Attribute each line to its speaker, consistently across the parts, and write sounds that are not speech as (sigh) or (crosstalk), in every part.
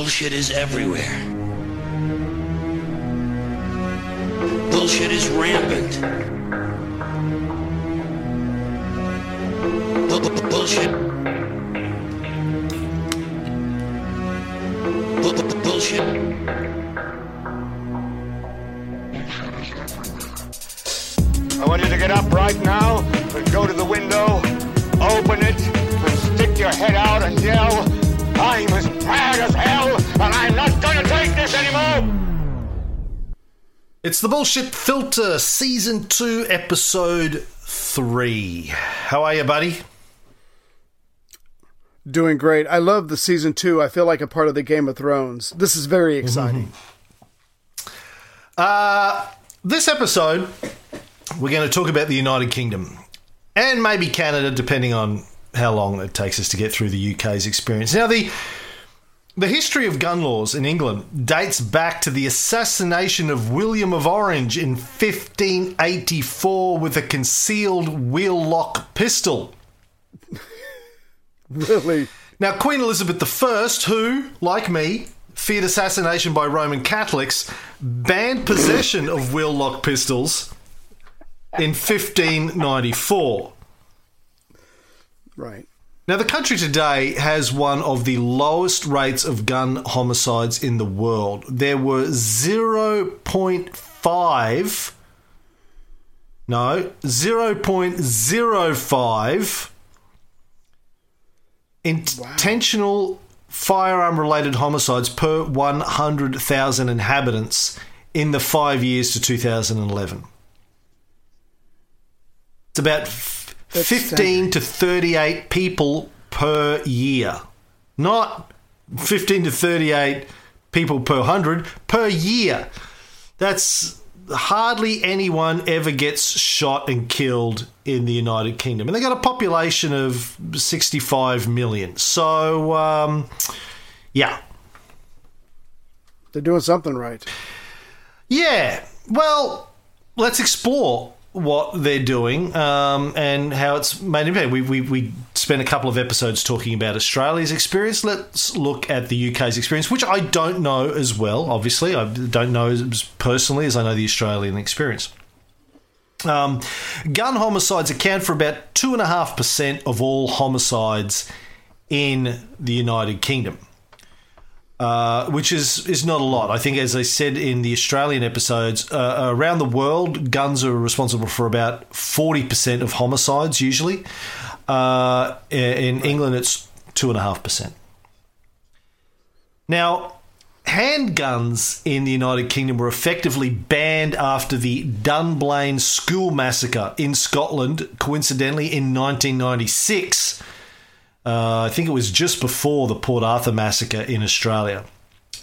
Speaker 1: Bullshit is everywhere. Bullshit is rampant. Bu- bu- Bullshit. Bu- bu- Bullshit.
Speaker 2: I want you to get up right now and go to the window, open it, and stick your head out and yell, I'm as mad as hell, and I'm not gonna take this anymore!
Speaker 3: It's the Bullshit Filter, Season 2, Episode 3. How are you, buddy?
Speaker 4: Doing great. I love the season two. I feel like a part of the Game of Thrones. This is very exciting.
Speaker 3: Uh, this episode, we're going to talk about the United Kingdom and maybe Canada, depending on how long it takes us to get through the UK's experience. Now, the the history of gun laws in England dates back to the assassination of William of Orange in 1584 with a concealed wheel lock pistol. (laughs)
Speaker 4: Really?
Speaker 3: Now, Queen Elizabeth I, who, like me, feared assassination by Roman Catholics, banned possession of wheel lock pistols in 1594.
Speaker 4: Right.
Speaker 3: Now, the country today has one of the lowest rates of gun homicides in the world. There were 0.5, no, 0.05 intentional firearm related homicides per 100,000 inhabitants in the five years to 2011. It's about
Speaker 4: That's
Speaker 3: 15 to 38 people per year. Not 15 to 38 people per 100 per year. That's hardly anyone ever gets shot and killed in the United Kingdom. And they got a population of 65 million. So, um, yeah.
Speaker 4: They're doing something right.
Speaker 3: Yeah. Well, let's explore what they're doing um, and how it's made impact. We, we, we spent a couple of episodes talking about Australia's experience. Let's look at the UK's experience, which I don't know as well, obviously. I don't know as personally as I know the Australian experience. Um, gun homicides account for about 2.5% of all homicides in the United Kingdom. Uh, which is is not a lot. I think, as I said in the Australian episodes, uh, around the world, guns are responsible for about forty percent of homicides. Usually, uh, in England, it's two and a half percent. Now, handguns in the United Kingdom were effectively banned after the Dunblane school massacre in Scotland, coincidentally in 1996. Uh, I think it was just before the Port Arthur massacre in Australia.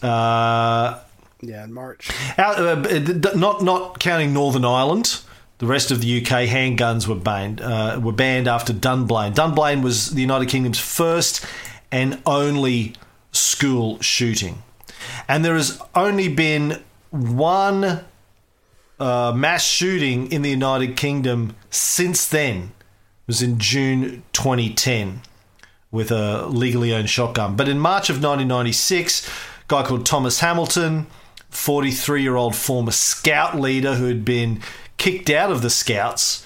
Speaker 3: Uh,
Speaker 4: Yeah, in March.
Speaker 3: out, uh, not not counting Northern Ireland, the rest of the UK handguns were banned. Uh, were banned after Dunblane. Dunblane was the United Kingdom's first and only school shooting, and there has only been one uh, mass shooting in the United Kingdom since then. It was in June 2010 with a legally owned shotgun. But in March of 1996, a guy called Thomas Hamilton, 43 year old former scout leader who had been kicked out of the scouts,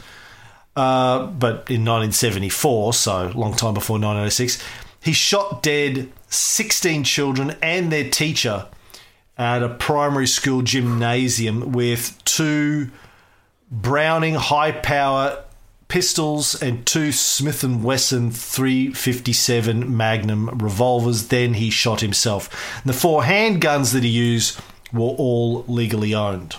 Speaker 3: uh, but in 1974, so long time before 1906, he shot dead 16 children and their teacher at a primary school gymnasium with two Browning high power pistols and two Smith and Wesson 357 Magnum revolvers. Then he shot himself. And the four handguns that he used were all legally owned.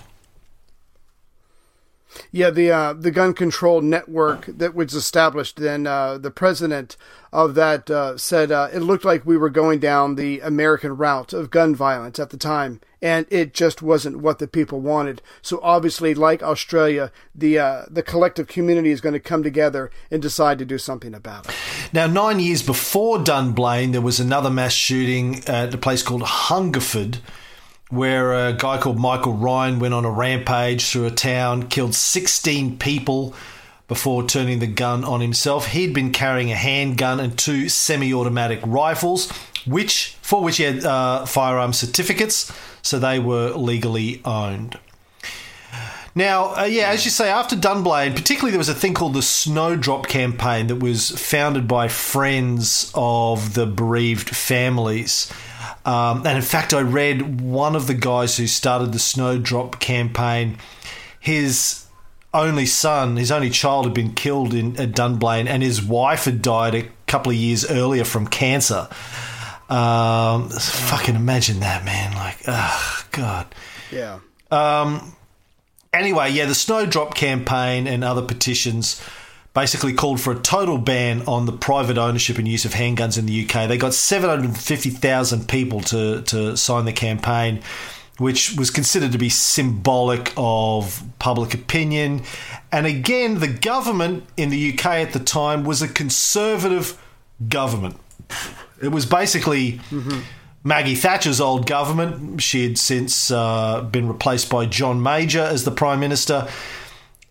Speaker 4: Yeah, the uh, the gun control network that was established. Then uh, the president of that uh, said uh, it looked like we were going down the American route of gun violence at the time, and it just wasn't what the people wanted. So obviously, like Australia, the uh, the collective community is going to come together and decide to do something about it.
Speaker 3: Now, nine years before Dunblane, there was another mass shooting at a place called Hungerford, where a guy called Michael Ryan went on a rampage through a town, killed 16 people before turning the gun on himself. He'd been carrying a handgun and two semi automatic rifles, which for which he had uh, firearm certificates, so they were legally owned. Now, uh, yeah, as you say, after Dunblane, particularly there was a thing called the Snowdrop Campaign that was founded by friends of the bereaved families. Um, and in fact, I read one of the guys who started the Snowdrop Campaign, his only son, his only child had been killed in at Dunblane, and his wife had died a couple of years earlier from cancer. Um, fucking imagine that, man! Like, oh god.
Speaker 4: Yeah.
Speaker 3: Um, Anyway, yeah, the Snowdrop campaign and other petitions basically called for a total ban on the private ownership and use of handguns in the UK. They got 750,000 people to, to sign the campaign, which was considered to be symbolic of public opinion. And again, the government in the UK at the time was a conservative government. It was basically Maggie Thatcher's old government. She had since uh, been replaced by John Major as the Prime Minister.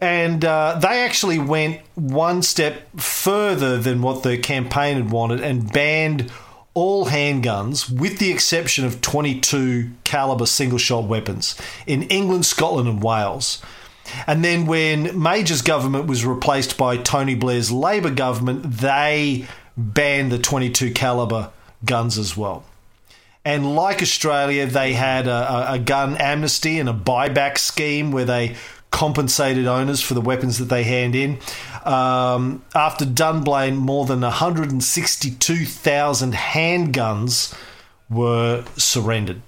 Speaker 3: And uh, they actually went one step further than what the campaign had wanted and banned all handguns, with the exception of 22 caliber single shot weapons, in England, Scotland, and Wales. And then when Major's government was replaced by Tony Blair's Labor government, they banned the 22 caliber guns as well. And like Australia, they had a- a gun amnesty and a buyback scheme where they compensated owners for the weapons that they hand in. Um, after Dunblane, more than 162,000 handguns were surrendered.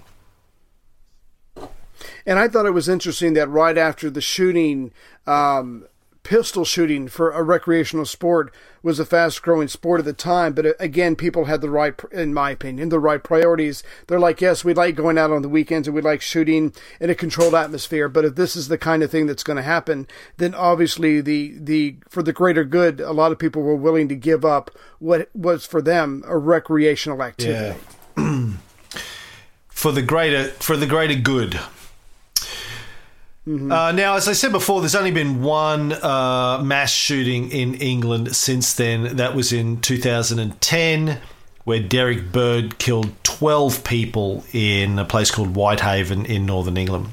Speaker 4: And I thought it was interesting that right after the shooting, um, pistol shooting for a recreational sport was a fast growing sport at the time. But uh, again, people had the right, in my opinion, the right priorities. They're like, yes, we like going out on the weekends and we like shooting in a controlled atmosphere. But if this is the kind of thing that's going to happen, then obviously the, the, for the greater good, a lot of people were willing to give up what was for them a recreational activity. Yeah. (clears throat)
Speaker 3: for the greater for the greater good. Uh, now, as I said before, there's only been one uh, mass shooting in England since then. That was in 2010, where Derrick Bird killed 12 people in a place called Whitehaven in northern England.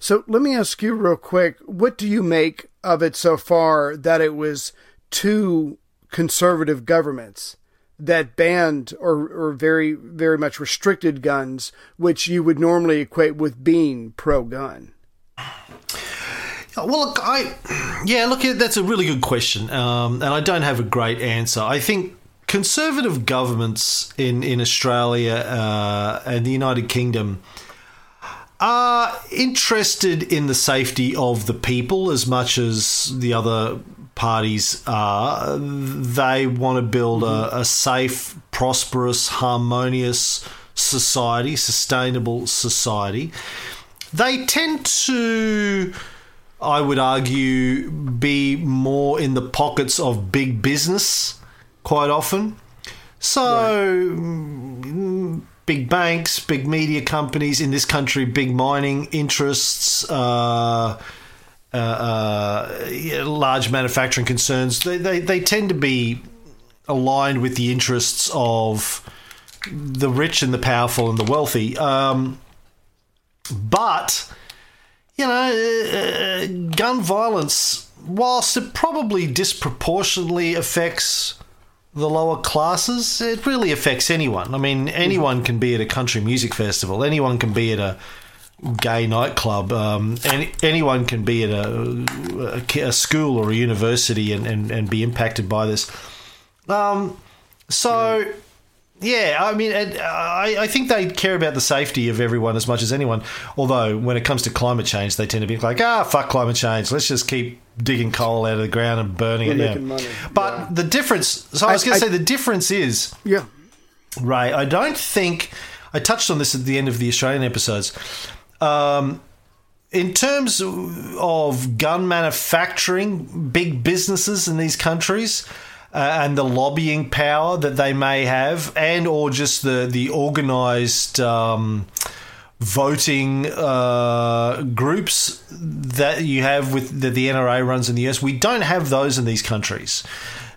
Speaker 4: So let me ask you real quick, what do you make of it so far that it was two conservative governments that banned or, or very, very much restricted guns, which you would normally equate with being pro gun?
Speaker 3: Well, look, I yeah, look, that's a really good question, um, and I don't have a great answer. I think conservative governments in in Australia uh, and the United Kingdom are interested in the safety of the people as much as the other parties are. They want to build a, a safe, prosperous, harmonious society, sustainable society. They tend to, I would argue, be more in the pockets of big business quite often. So, mm, big banks, big media companies in this country, big mining interests, uh, uh, uh, large manufacturing concerns, they, they, they tend to be aligned with the interests of the rich and the powerful and the wealthy. Um, but, you know, uh, gun violence, whilst it probably disproportionately affects the lower classes, it really affects anyone. I mean, anyone can be at a country music festival, anyone can be at a gay nightclub, um, any, anyone can be at a, a, a school or a university and, and, and be impacted by this. Um, so. Yeah, I mean, and I, I think they care about the safety of everyone as much as anyone. Although, when it comes to climate change, they tend to be like, ah, fuck climate change. Let's just keep digging coal out of the ground and burning
Speaker 4: We're
Speaker 3: it.
Speaker 4: Money.
Speaker 3: But
Speaker 4: Yeah.
Speaker 3: the difference, so I was going to say, the difference is,
Speaker 4: Yeah.
Speaker 3: Ray, I don't think, I touched on this at the end of the Australian episodes. Um, in terms of gun manufacturing, big businesses in these countries, uh, and the lobbying power that they may have, and or just the the organised um, voting uh, groups that you have with that the NRA runs in the US, we don't have those in these countries.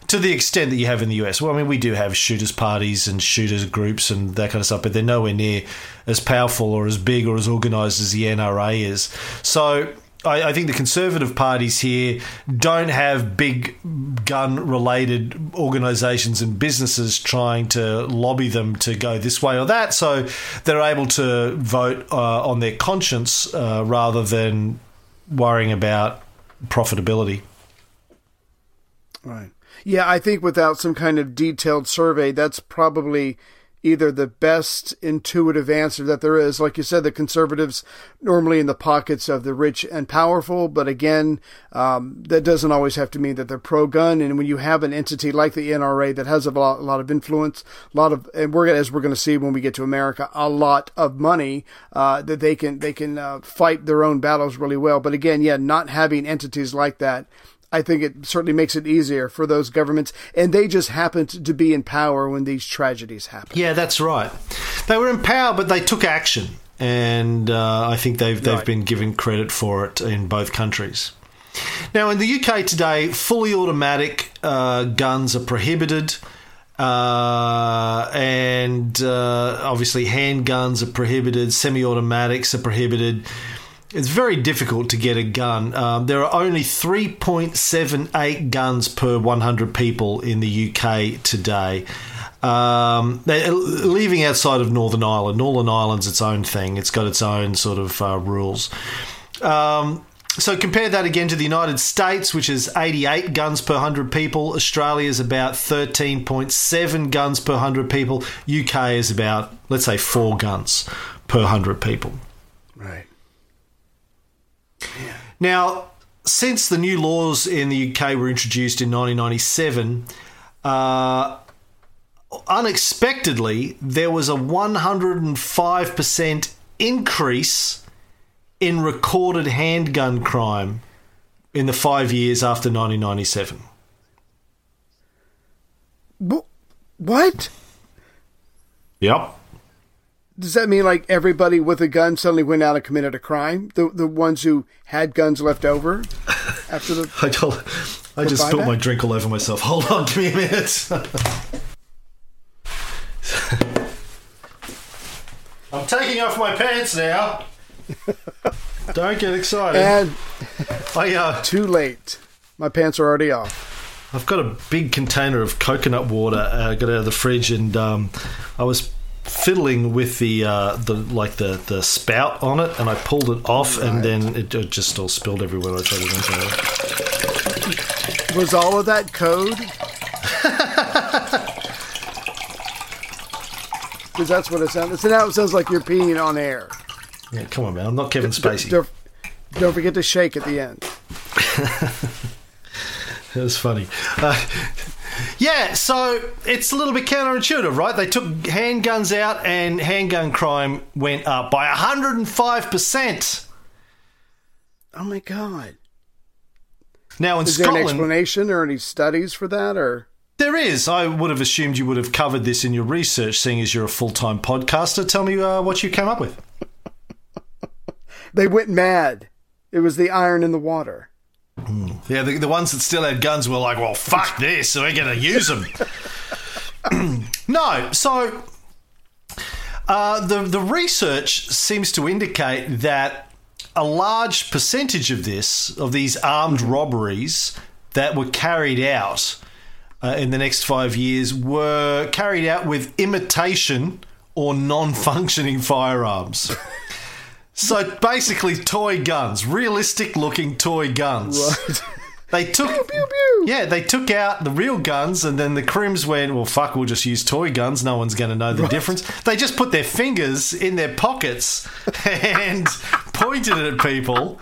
Speaker 3: To the extent that you have in the US. Well, I mean, we do have shooters parties and shooters groups and that kind of stuff, but they're nowhere near as powerful or as big or as organised as the NRA is. So I, I think the conservative parties here don't have big gun related organisations and businesses trying to lobby them to go this way or that. So they're able to vote uh, on their conscience uh, rather than worrying about profitability.
Speaker 4: Right. Yeah, I think without some kind of detailed survey, that's probably either the best intuitive answer that there is. Like you said, the conservatives normally in the pockets of the rich and powerful, but again, um, that doesn't always have to mean that they're pro gun. And when you have an entity like the NRA that has a lot, a lot of influence, a lot of, and we're as we're going to see when we get to America, a lot of money uh, that they can they can uh, fight their own battles really well. But again, yeah, not having entities like that I think it certainly makes it easier for those governments, and they just happened to be in power when these tragedies happened.
Speaker 3: Yeah, that's right. They were in power, but they took action, and uh, I think they've they've
Speaker 4: Right.
Speaker 3: been given credit for it in both countries. Now, in the UK today, fully automatic uh, guns are prohibited. Uh, and uh, obviously, handguns are prohibited, semi automatics are prohibited. It's very difficult to get a gun. Um, there are only 3.78 guns per 100 people in the UK today. Um, they- leaving outside of Northern Ireland, Northern Ireland's its own thing. It's got its own sort of uh, rules. Um, so compare that again to the United States, which is 88 guns per 100 people. Australia is about 13.7 guns per 100 people. UK is about, let's say, 4 guns per 100 people.
Speaker 4: Right.
Speaker 3: Now, since the new laws in the UK were introduced in 1997, uh, unexpectedly, there was a 105% increase in recorded handgun crime in the five years after 1997.
Speaker 4: What?
Speaker 3: Yep.
Speaker 4: Does that mean like everybody with a gun suddenly went out and committed a crime? The the ones who had guns left over (laughs) after the
Speaker 3: I, told, I just spilled my drink all over myself. (laughs) Hold on, give me a minute. (laughs) I'm taking off my pants now. Don't get excited.
Speaker 4: and
Speaker 3: I, uh,
Speaker 4: too late. My pants are already off.
Speaker 3: I've got a big container of coconut water uh, I got out of the fridge, and um, I was fiddling with the uh, the like the, the spout on it, and I pulled it off, and then it, it just all spilled everywhere. I tried to it.
Speaker 4: Was all of that code? (laughs) Because that's what it sounds. So now it sounds like you're peeing on air.
Speaker 3: Yeah, come on, man! I'm not Kevin Spacey.
Speaker 4: Don't, don't forget to shake at the end. (laughs)
Speaker 3: It was funny. Uh, yeah, so it's a little bit counterintuitive, right? They took handguns out and handgun crime went up by 105%.
Speaker 4: Oh my god!
Speaker 3: Now in
Speaker 4: Is there an explanation or any studies for that? Or
Speaker 3: there is. I would have assumed you would have covered this in your research, seeing as you're a full time podcaster. Tell me uh, what you came up with. (laughs)
Speaker 4: they went mad. It was the iron in the water.
Speaker 3: Yeah, the, the ones that still had guns were like, well, fuck this, we're going to use them. (clears throat) no, so uh, the, the research seems to indicate that a large percentage of this, of these armed robberies that were carried out uh, in the next five years, were carried out with imitation or non functioning firearms. (laughs) So basically, toy guns, realistic looking toy guns. They (laughs) took,
Speaker 4: pew, pew.
Speaker 3: yeah, they took out the real guns, and then the Crims went, well, fuck, we'll just use toy guns. No one's going to know the difference. They just put their fingers in their pockets (laughs) and pointed it at people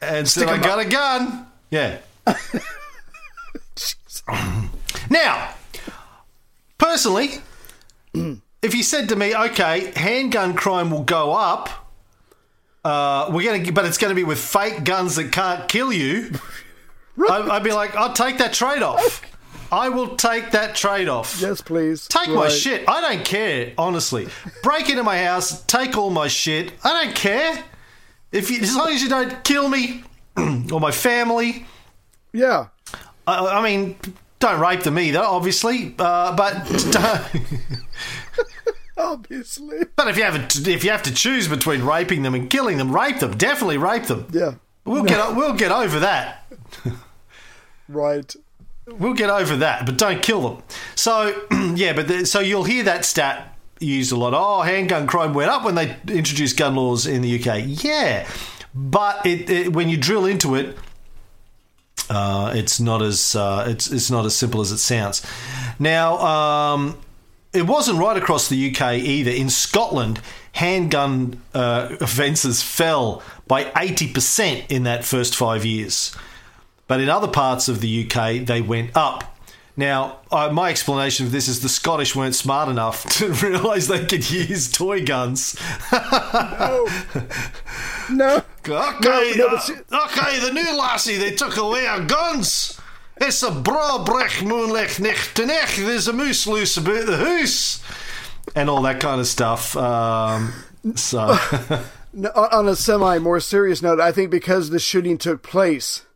Speaker 3: and said, "I got a gun. Yeah. (laughs) now, personally, if you said to me, okay, handgun crime will go up, uh, we're gonna, but it's going to be with fake guns that can't kill you. I, I'd be like, I'll take that trade off. I will take that trade off.
Speaker 4: Yes, please.
Speaker 3: Take my shit. I don't care, honestly. Break into my house, take all my shit. I don't care. If you, as long as you don't kill me (clears throat) or my family.
Speaker 4: Yeah.
Speaker 3: I, I mean, Don't rape them either, obviously. Uh, but don't, (laughs) (laughs)
Speaker 4: Obviously.
Speaker 3: but if you have to, if you have to choose between raping them and killing them, rape them. Definitely rape them.
Speaker 4: Yeah.
Speaker 3: We'll get we'll get over that.
Speaker 4: Right.
Speaker 3: We'll get over that, but don't kill them. So (clears throat) yeah, but the, so you'll hear that stat used a lot. Oh, handgun crime went up when they introduced gun laws in the UK. Yeah, but it, it, when you drill into it, uh, it's not as uh, it's it's not as simple as it sounds. Now, um, it wasn't right across the UK either. In Scotland, handgun uh, offences fell by eighty percent in that first five years, but in other parts of the UK, they went up. Now, uh, my explanation of this is the Scottish weren't smart enough (laughs) to realise they could use toy guns.
Speaker 4: No. (laughs)
Speaker 3: Okay,
Speaker 4: No, no,
Speaker 3: uh, okay, the new lassie, they took away our guns. It's a brabrech moonlicht nicht te nicht. There's a moose loose about the hoose. And all that kind of stuff. Um, so, (laughs)
Speaker 4: on a semi more serious note, I think because the shooting took place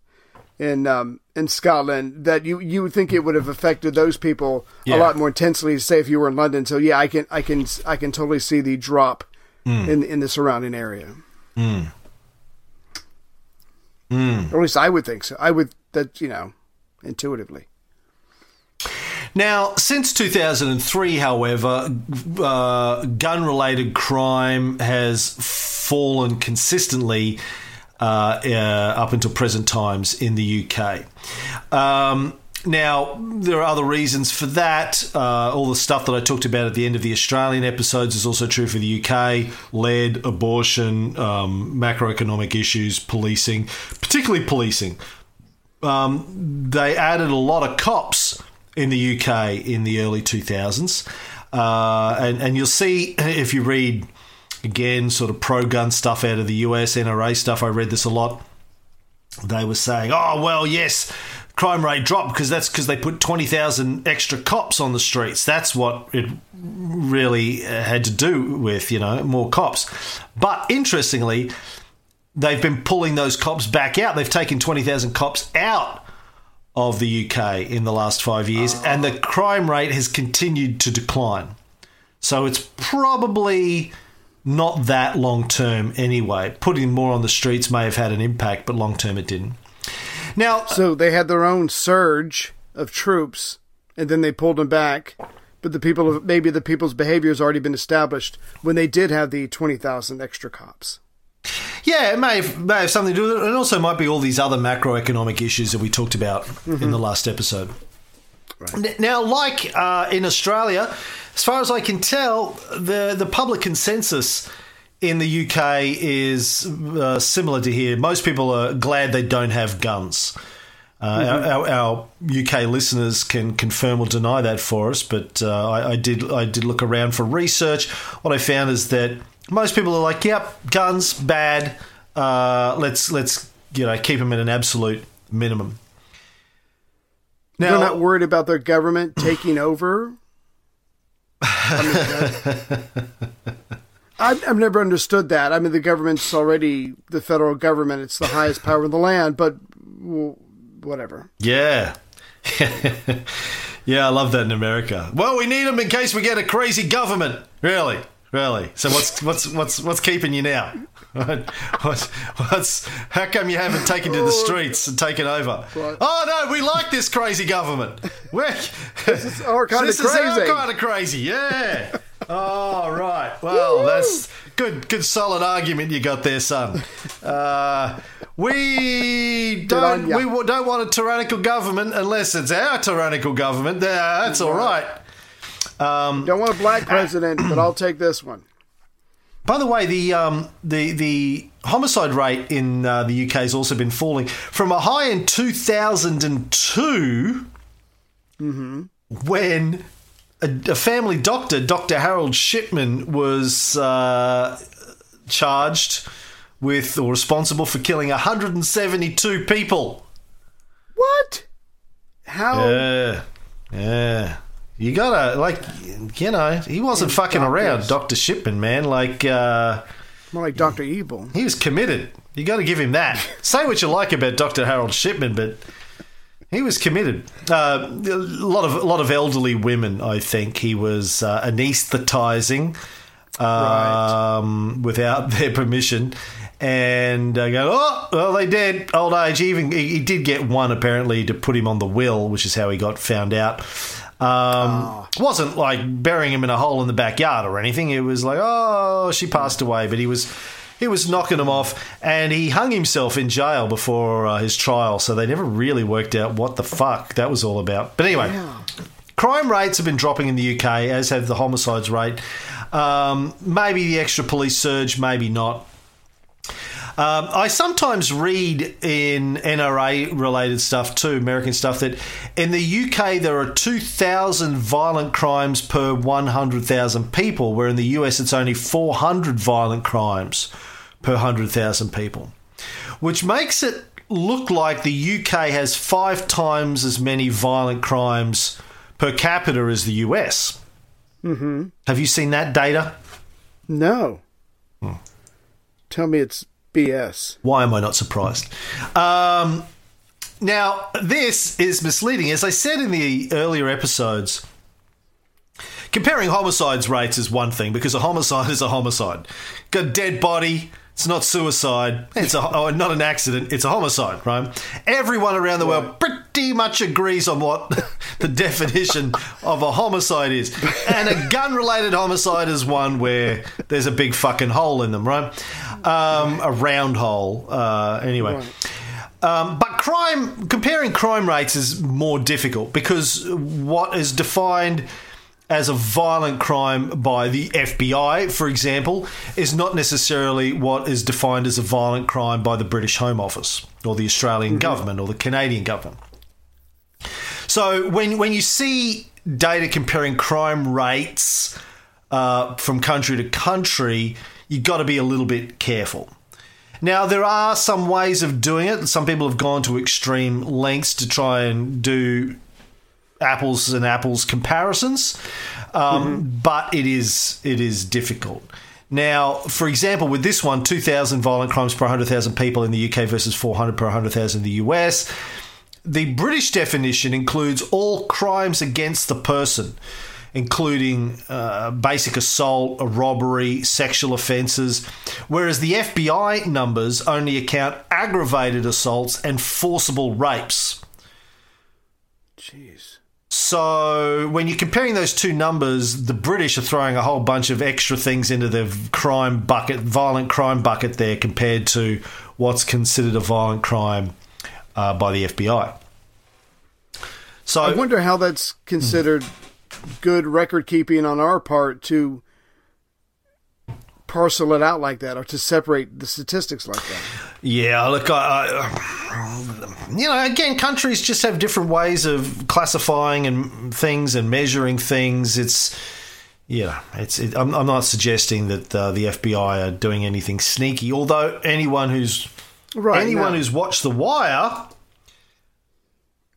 Speaker 4: in um, in Scotland, that you you would think it would have affected those people
Speaker 3: Yeah.
Speaker 4: a lot more intensely. Say if you were in London, so yeah, I can I can I can totally see the drop
Speaker 3: Hmm.
Speaker 4: in in the surrounding area. Or at least I would think so. I would that you know intuitively.
Speaker 3: Now, since 2003, however, uh, gun related crime has fallen consistently uh, uh, up until present times in the UK. Um, now, there are other reasons for that. Uh, all the stuff that I talked about at the end of the Australian episodes is also true for the UK lead, abortion, um, macroeconomic issues, policing, particularly policing um, they added a lot of cops in the UK in the early 2000s. Uh, and, and you'll see if you read, again, sort of pro gun stuff out of the US, NRA stuff, I read this a lot. They were saying, oh, well, yes, crime rate dropped because that's because they put 20,000 extra cops on the streets. That's what it really uh, had to do with, you know, more cops. But interestingly, they've been pulling those cops back out. They've taken 20,000 cops out of the UK in the last five years, and the crime rate has continued to decline. So it's probably not that long term anyway. Putting more on the streets may have had an impact, but long term it didn't. Now,
Speaker 4: So they had their own surge of troops, and then they pulled them back. But the people, maybe the people's behavior has already been established when they did have the twenty thousand extra cops.
Speaker 3: Yeah, it may have, may have something to do with it. And also might be all these other macroeconomic issues that we talked about in the last episode. N- Now, like uh, in Australia, as far as I can tell, the, the public consensus in the UK is uh, similar to here. Most people are glad they don't have guns. Uh, our, our, our UK listeners can confirm or deny that for us, but uh, I, I did I did look around for research. What I found is that most people are like, "Yep, guns bad. Uh, let's let's you know keep them at an absolute minimum." Now,
Speaker 4: They're not worried about their government (clears throat) taking over. I mean, I've, I've never understood that. I mean, the government's already the federal government; it's the highest power in the land. But well, whatever.
Speaker 3: Yeah. (laughs) yeah, I love that in America. Well, we need them in case we get a crazy government. Really, really. So what's what's what's what's keeping you now? (laughs) What, what, what's how come you haven't taken to the streets and taken over?
Speaker 4: Right.
Speaker 3: Oh no, we like this crazy government. We're, (laughs)
Speaker 4: This is our kind
Speaker 3: this
Speaker 4: of
Speaker 3: is our
Speaker 4: crazy.
Speaker 3: kind of crazy. Yeah. Oh right. Well, that's good. Good solid argument you got there, son. Uh, we don't we don't want a tyrannical government unless it's our tyrannical government. That's all right.
Speaker 4: Don't want a black (clears throat) president, but I'll take this one.
Speaker 3: By the way, the um, the the homicide rate in uh, the UK has also been falling from a high in 2002 when a, a family doctor, Dr. Harold Shipman, was uh, charged with or responsible for killing 172 people.
Speaker 4: What? How?
Speaker 3: Yeah, yeah. You gotta like, you know, he wasn't fucking around. Doctor Shipman, man. Like. uh
Speaker 4: More like Doctor Evil.
Speaker 3: He was committed. You got to give him that. (laughs) Say what you like about Dr. Harold Shipman, but He was committed. Uh, a lot of a lot of elderly women. I think he was uh, anaesthetizing um, without (laughs) their permission, and uh, go, oh, well, they did. old age. Even he, he did get one apparently to put him on the will, which is how he got found out. Um, wasn't like burying him in a hole in the backyard or anything. It was like, oh, she passed away, but he was he was knocking him off, and he hung himself in jail before uh, his trial. So they never really worked out what the fuck that was all about. But anyway, crime rates have been dropping in the UK, as have the homicides rate. Um, maybe the extra police surge, maybe not. Um, I sometimes read in NRA related stuff too, American stuff, that in the UK there are 2,000 violent crimes per 100,000 people, where in the US it's only 400 violent crimes per 100,000 people, which makes it look like the UK has five times as many violent crimes per capita as the US. Mm-hmm. Have you seen that data?
Speaker 4: No. Tell me it's BS.
Speaker 3: Why am I not surprised? Um, now, this is misleading. As I said in the earlier episodes, comparing homicides rates is one thing because a homicide is a homicide. Got a dead body. It's not suicide. It's a, oh, not an accident. It's a homicide, right? Everyone around the world pretty much agrees on what (laughs) the definition of a homicide is. And a gun related homicide is one where there's a big fucking hole in them, right? Um, a round hole. Uh, anyway. Um, but crime, comparing crime rates is more difficult because what is defined as a violent crime by the FBI, for example, is not necessarily what is defined as a violent crime by the British Home Office or the Australian government or the Canadian government. So when when you see data comparing crime rates uh, from country to country, you've got to be a little bit careful. Now, there are some ways of doing it. Some people have gone to extreme lengths to try and do apples and apples comparisons, um, but it is it is difficult. Now, for example, with this one, 2,000 violent crimes per 100,000 people in the UK versus 400 per 100,000 in the US. The British definition includes all crimes against the person, including uh, basic assault, a robbery, sexual offences, whereas the FBI numbers only account aggravated assaults and forcible rapes.
Speaker 4: Jeez.
Speaker 3: So when you're comparing those two numbers, the British are throwing a whole bunch of extra things into the crime bucket, violent crime bucket there, compared to what's considered a violent crime uh, by the FBI. So
Speaker 4: I wonder how that's considered good record keeping on our part to parcel it out like that or to separate the statistics like that.
Speaker 3: Yeah, look, I, I, you know, again, countries just have different ways of classifying and things and measuring things. It's, you know, it's. It, I'm, I'm not suggesting that uh, the FBI are doing anything sneaky. Although anyone who's
Speaker 4: Right,
Speaker 3: anyone
Speaker 4: no.
Speaker 3: who's watched The Wire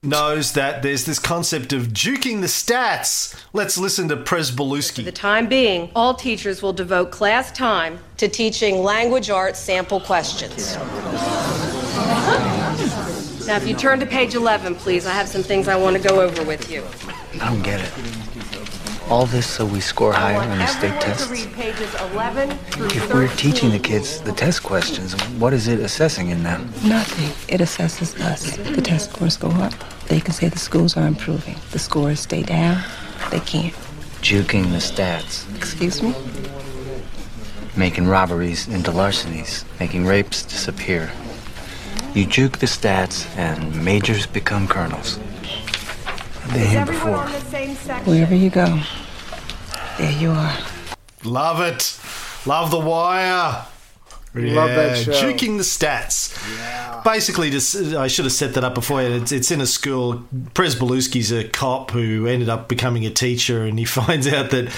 Speaker 3: knows that there's this concept of juking the stats. Let's listen to Prez
Speaker 5: For the time being, all teachers will devote class time to teaching language arts sample questions. Now, if you turn to page 11, please, I have some things I want to go over with you.
Speaker 6: I don't get it. All this so we score higher on the state
Speaker 5: everyone
Speaker 6: tests?
Speaker 5: to read pages 11 through
Speaker 6: If we're teaching the kids the test questions, what is it assessing in them?
Speaker 7: Nothing. It assesses us. The test scores go up. They can say the schools are improving. The scores stay down. They can't.
Speaker 6: Juking the stats,
Speaker 7: Excuse me?
Speaker 6: making robberies into larcenies, making rapes disappear. You juke the stats, and majors become colonels. I've been
Speaker 5: Is
Speaker 6: here before.
Speaker 5: on the same?
Speaker 7: Wherever you go, there you are.
Speaker 3: Love it. Love The Wire.
Speaker 4: Love that show.
Speaker 3: Juking the stats. Basically, just I should have set that up before. It's, it's in a school. Pryzbylewski's a cop who ended up becoming a teacher, and he (laughs) finds out that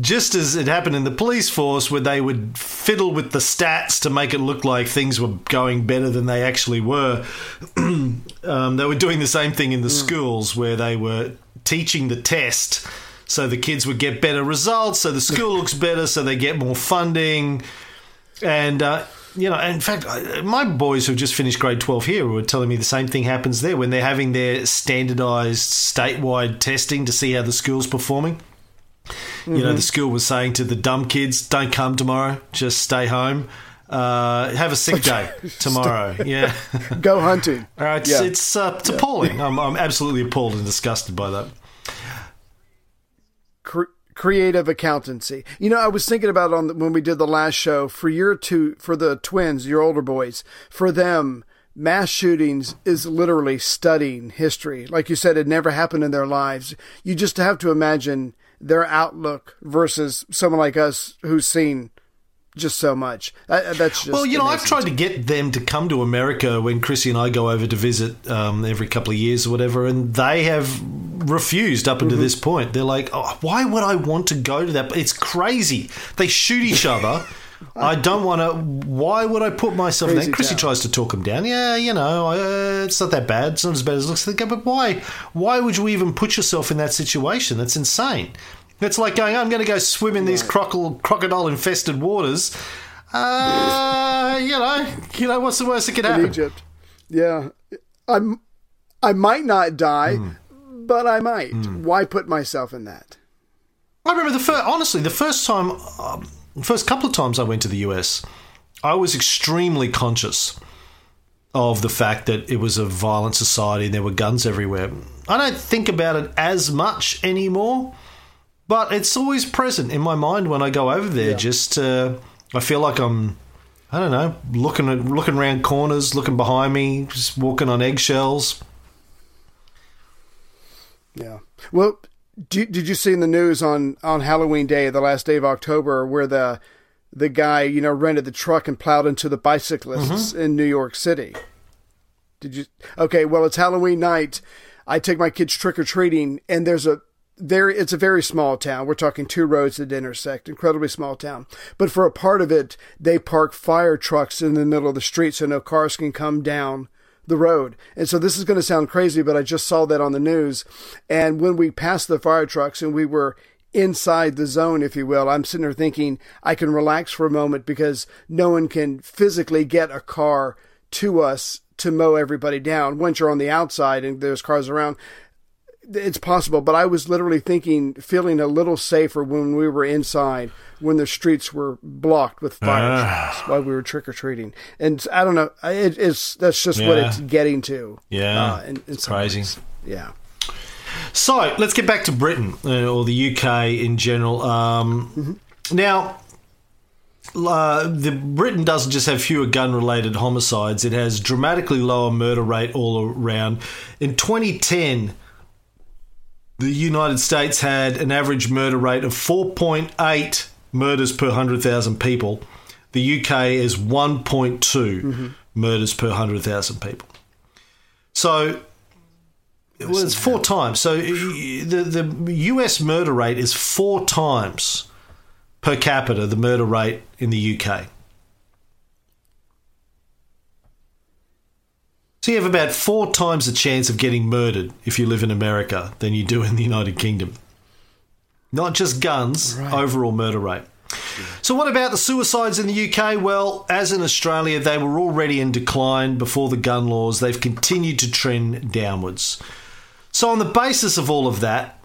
Speaker 3: just as it happened in the police force, where they would fiddle with the stats to make it look like things were going better than they actually were, (clears throat) um, they were doing the same thing in the schools where they were teaching the test so the kids would get better results, so the school (laughs) looks better, so they get more funding. And uh, you know, in fact, my boys who've just finished grade 12 here were telling me the same thing happens there when they're having their standardized statewide testing to see how the school's performing. You know, the school was saying to the dumb kids, don't come tomorrow, just stay home. Uh, have a sick (laughs) day tomorrow. yeah. (laughs)
Speaker 4: Go hunting.
Speaker 3: All right. it's
Speaker 4: Yeah.
Speaker 3: it's, uh, it's appalling. I'm, I'm absolutely appalled and disgusted by that.
Speaker 4: Cre- creative accountancy. You know, I was thinking about on the, when we did the last show for your two for the twins, your older boys. For them, mass shootings is literally studying history. Like you said, it never happened in their lives. You just have to imagine their outlook versus someone like us who's seen just so much. That, that's just
Speaker 3: Well, you know, I've tried to get them to come to America when Chrissy and I go over to visit um, every couple of years or whatever, and they have refused up
Speaker 4: Mm-hmm.
Speaker 3: until this point. They're like, oh, why would I want to go to that? It's crazy. They shoot each other. (laughs) I don't want to. Why would I put myself in that? Chrissy
Speaker 4: town.
Speaker 3: tries to talk him down. Yeah, you know, uh, it's not that bad. It's not as bad as it looks. Go, but why? Why would you even put yourself in that situation? That's insane. It's like going, I'm going to go swim in these crocodile crocodile infested waters. Uh, you know, you know, what's the worst that could happen? in?
Speaker 4: Egypt. Yeah, I'm. I might not die,
Speaker 3: Hmm.
Speaker 4: but I might. Why put myself in that?
Speaker 3: I remember the first, honestly, the first time, um, first couple of times I went to the US, I was extremely conscious of the fact that it was a violent society and there were guns everywhere. I don't think about it as much anymore, but it's always present in my mind when I go over there. Just, uh, I feel like I'm, I don't know, looking at, looking around corners, looking behind me, just walking on eggshells.
Speaker 4: Yeah. Well, do, did you see in the news on on Halloween Day, the last day of October, where the the guy you know rented the truck and plowed into the bicyclists in New York City? Did you? Okay. Well, it's Halloween night. I take my kids trick or treating, and there's a very it's a very small town. We're talking two roads that intersect, incredibly small town. But for a part of it, they park fire trucks in the middle of the street so no cars can come down the road. And so this is going to sound crazy, but I just saw that on the news. And when we passed the fire trucks and we were inside the zone, if you will, I'm sitting there thinking I can relax for a moment because no one can physically get a car to us to mow everybody down. Once you're on the outside and there's cars around, it's possible, but I was literally thinking, feeling a little safer when we were inside, when the streets were blocked with fire trucks while we were trick or treating. And I don't know, it, it's that's just what it's getting to.
Speaker 3: Yeah.
Speaker 4: uh, in, in
Speaker 3: Crazy.
Speaker 4: Yeah.
Speaker 3: So let's get back to Britain uh, or the UK in general. Um, Now, uh, the Britain doesn't just have fewer gun-related homicides; it has dramatically lower murder rate all around. In 2010, the United States had an average murder rate of 4.8 murders per 100,000 people. The UK is 1.2 murders per 100,000 people. So well, it's four times. So the the US murder rate is four times per capita the murder rate in the UK. So you have about four times the chance of getting murdered if you live in America than you do in the United Kingdom. Not just guns, overall murder rate. So, what about the suicides in the UK? Well, as in Australia, they were already in decline before the gun laws. They've continued to trend downwards. So, on the basis of all of that,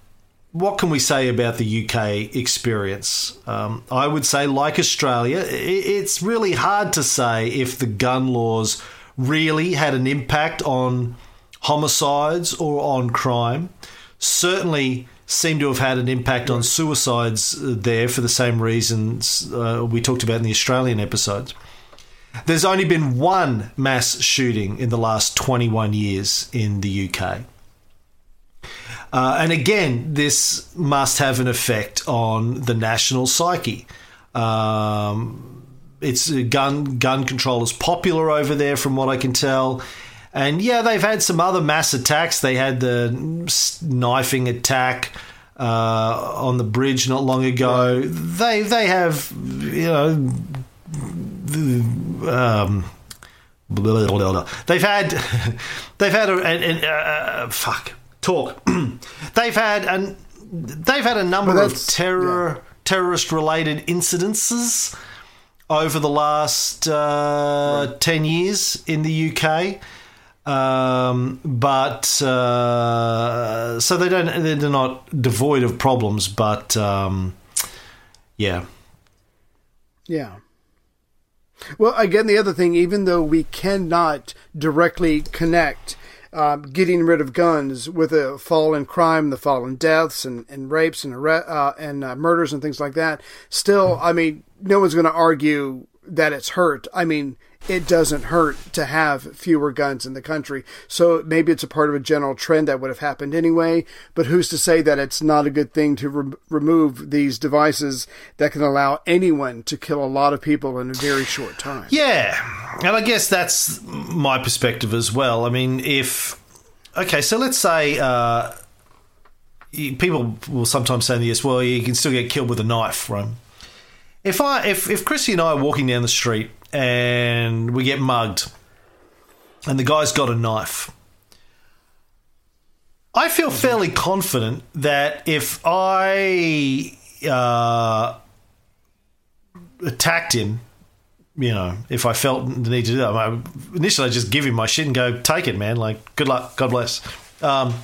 Speaker 3: what can we say about the UK experience? Um, I would say, like Australia, it's really hard to say if the gun laws really had an impact on homicides or on crime. Certainly seem to have had an impact on suicides uh, there for the same reasons uh, we talked about in the Australian episodes. There's only been one mass shooting in the last 21 years in the UK. Uh, and again, this must have an effect on the national psyche. Um, it's uh, gun gun control is popular over there, from what I can tell. And yeah, they've had some other mass attacks. They had the knifing attack uh, on the bridge not long ago. They they have you know um, blah, blah, blah, they've had (laughs) they've had a, an uh, fuck talk. (clears throat) they've had and they've had a number of terror terrorist related incidences over the last uh, 10 years in the UK. Um, but uh, so they don't, they're not devoid of problems, but um, yeah.
Speaker 4: Yeah. Well, again, the other thing, even though we cannot directly connect um, getting rid of guns with a fall in crime, the fall in deaths and, and rapes and uh, and uh, murders and things like that, still, I mean, no one's going to argue that it's hurt. I mean, it doesn't hurt to have fewer guns in the country. So maybe it's a part of a general trend that would have happened anyway. But who's to say that it's not a good thing to re- remove these devices that can allow anyone to kill a lot of people in a very short time?
Speaker 3: Yeah, and I guess that's my perspective as well. I mean, if okay, so let's say uh, people will sometimes say this, well, you can still get killed with a knife, right? If I if if Chrissy and I are walking down the street and we get mugged, and the guy's got a knife. I feel fairly confident that if I uh, attacked him you know, if I felt the need to do that, I, initially I just give him my shit and go, take it, man. Like, good luck, God bless. Um,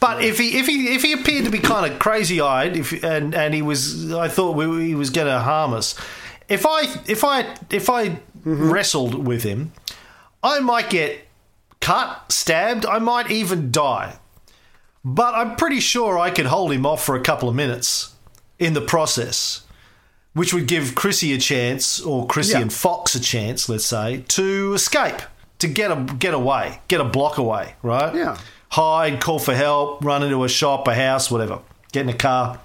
Speaker 3: but if he if he if he appeared to be kind of crazy eyed, if and and he was, I thought we, he was going to harm us. If I if I if I wrestled with him, I might get cut, stabbed. I might even die. But I'm pretty sure I could hold him off for a couple of minutes in the process which would give Chrissy a chance, or Chrissy
Speaker 4: Yeah.
Speaker 3: and Fox a chance, let's say, to escape, to get a get away, get a block away, right?
Speaker 4: Yeah.
Speaker 3: Hide, call for help, run into a shop, a house, whatever. Get in a car.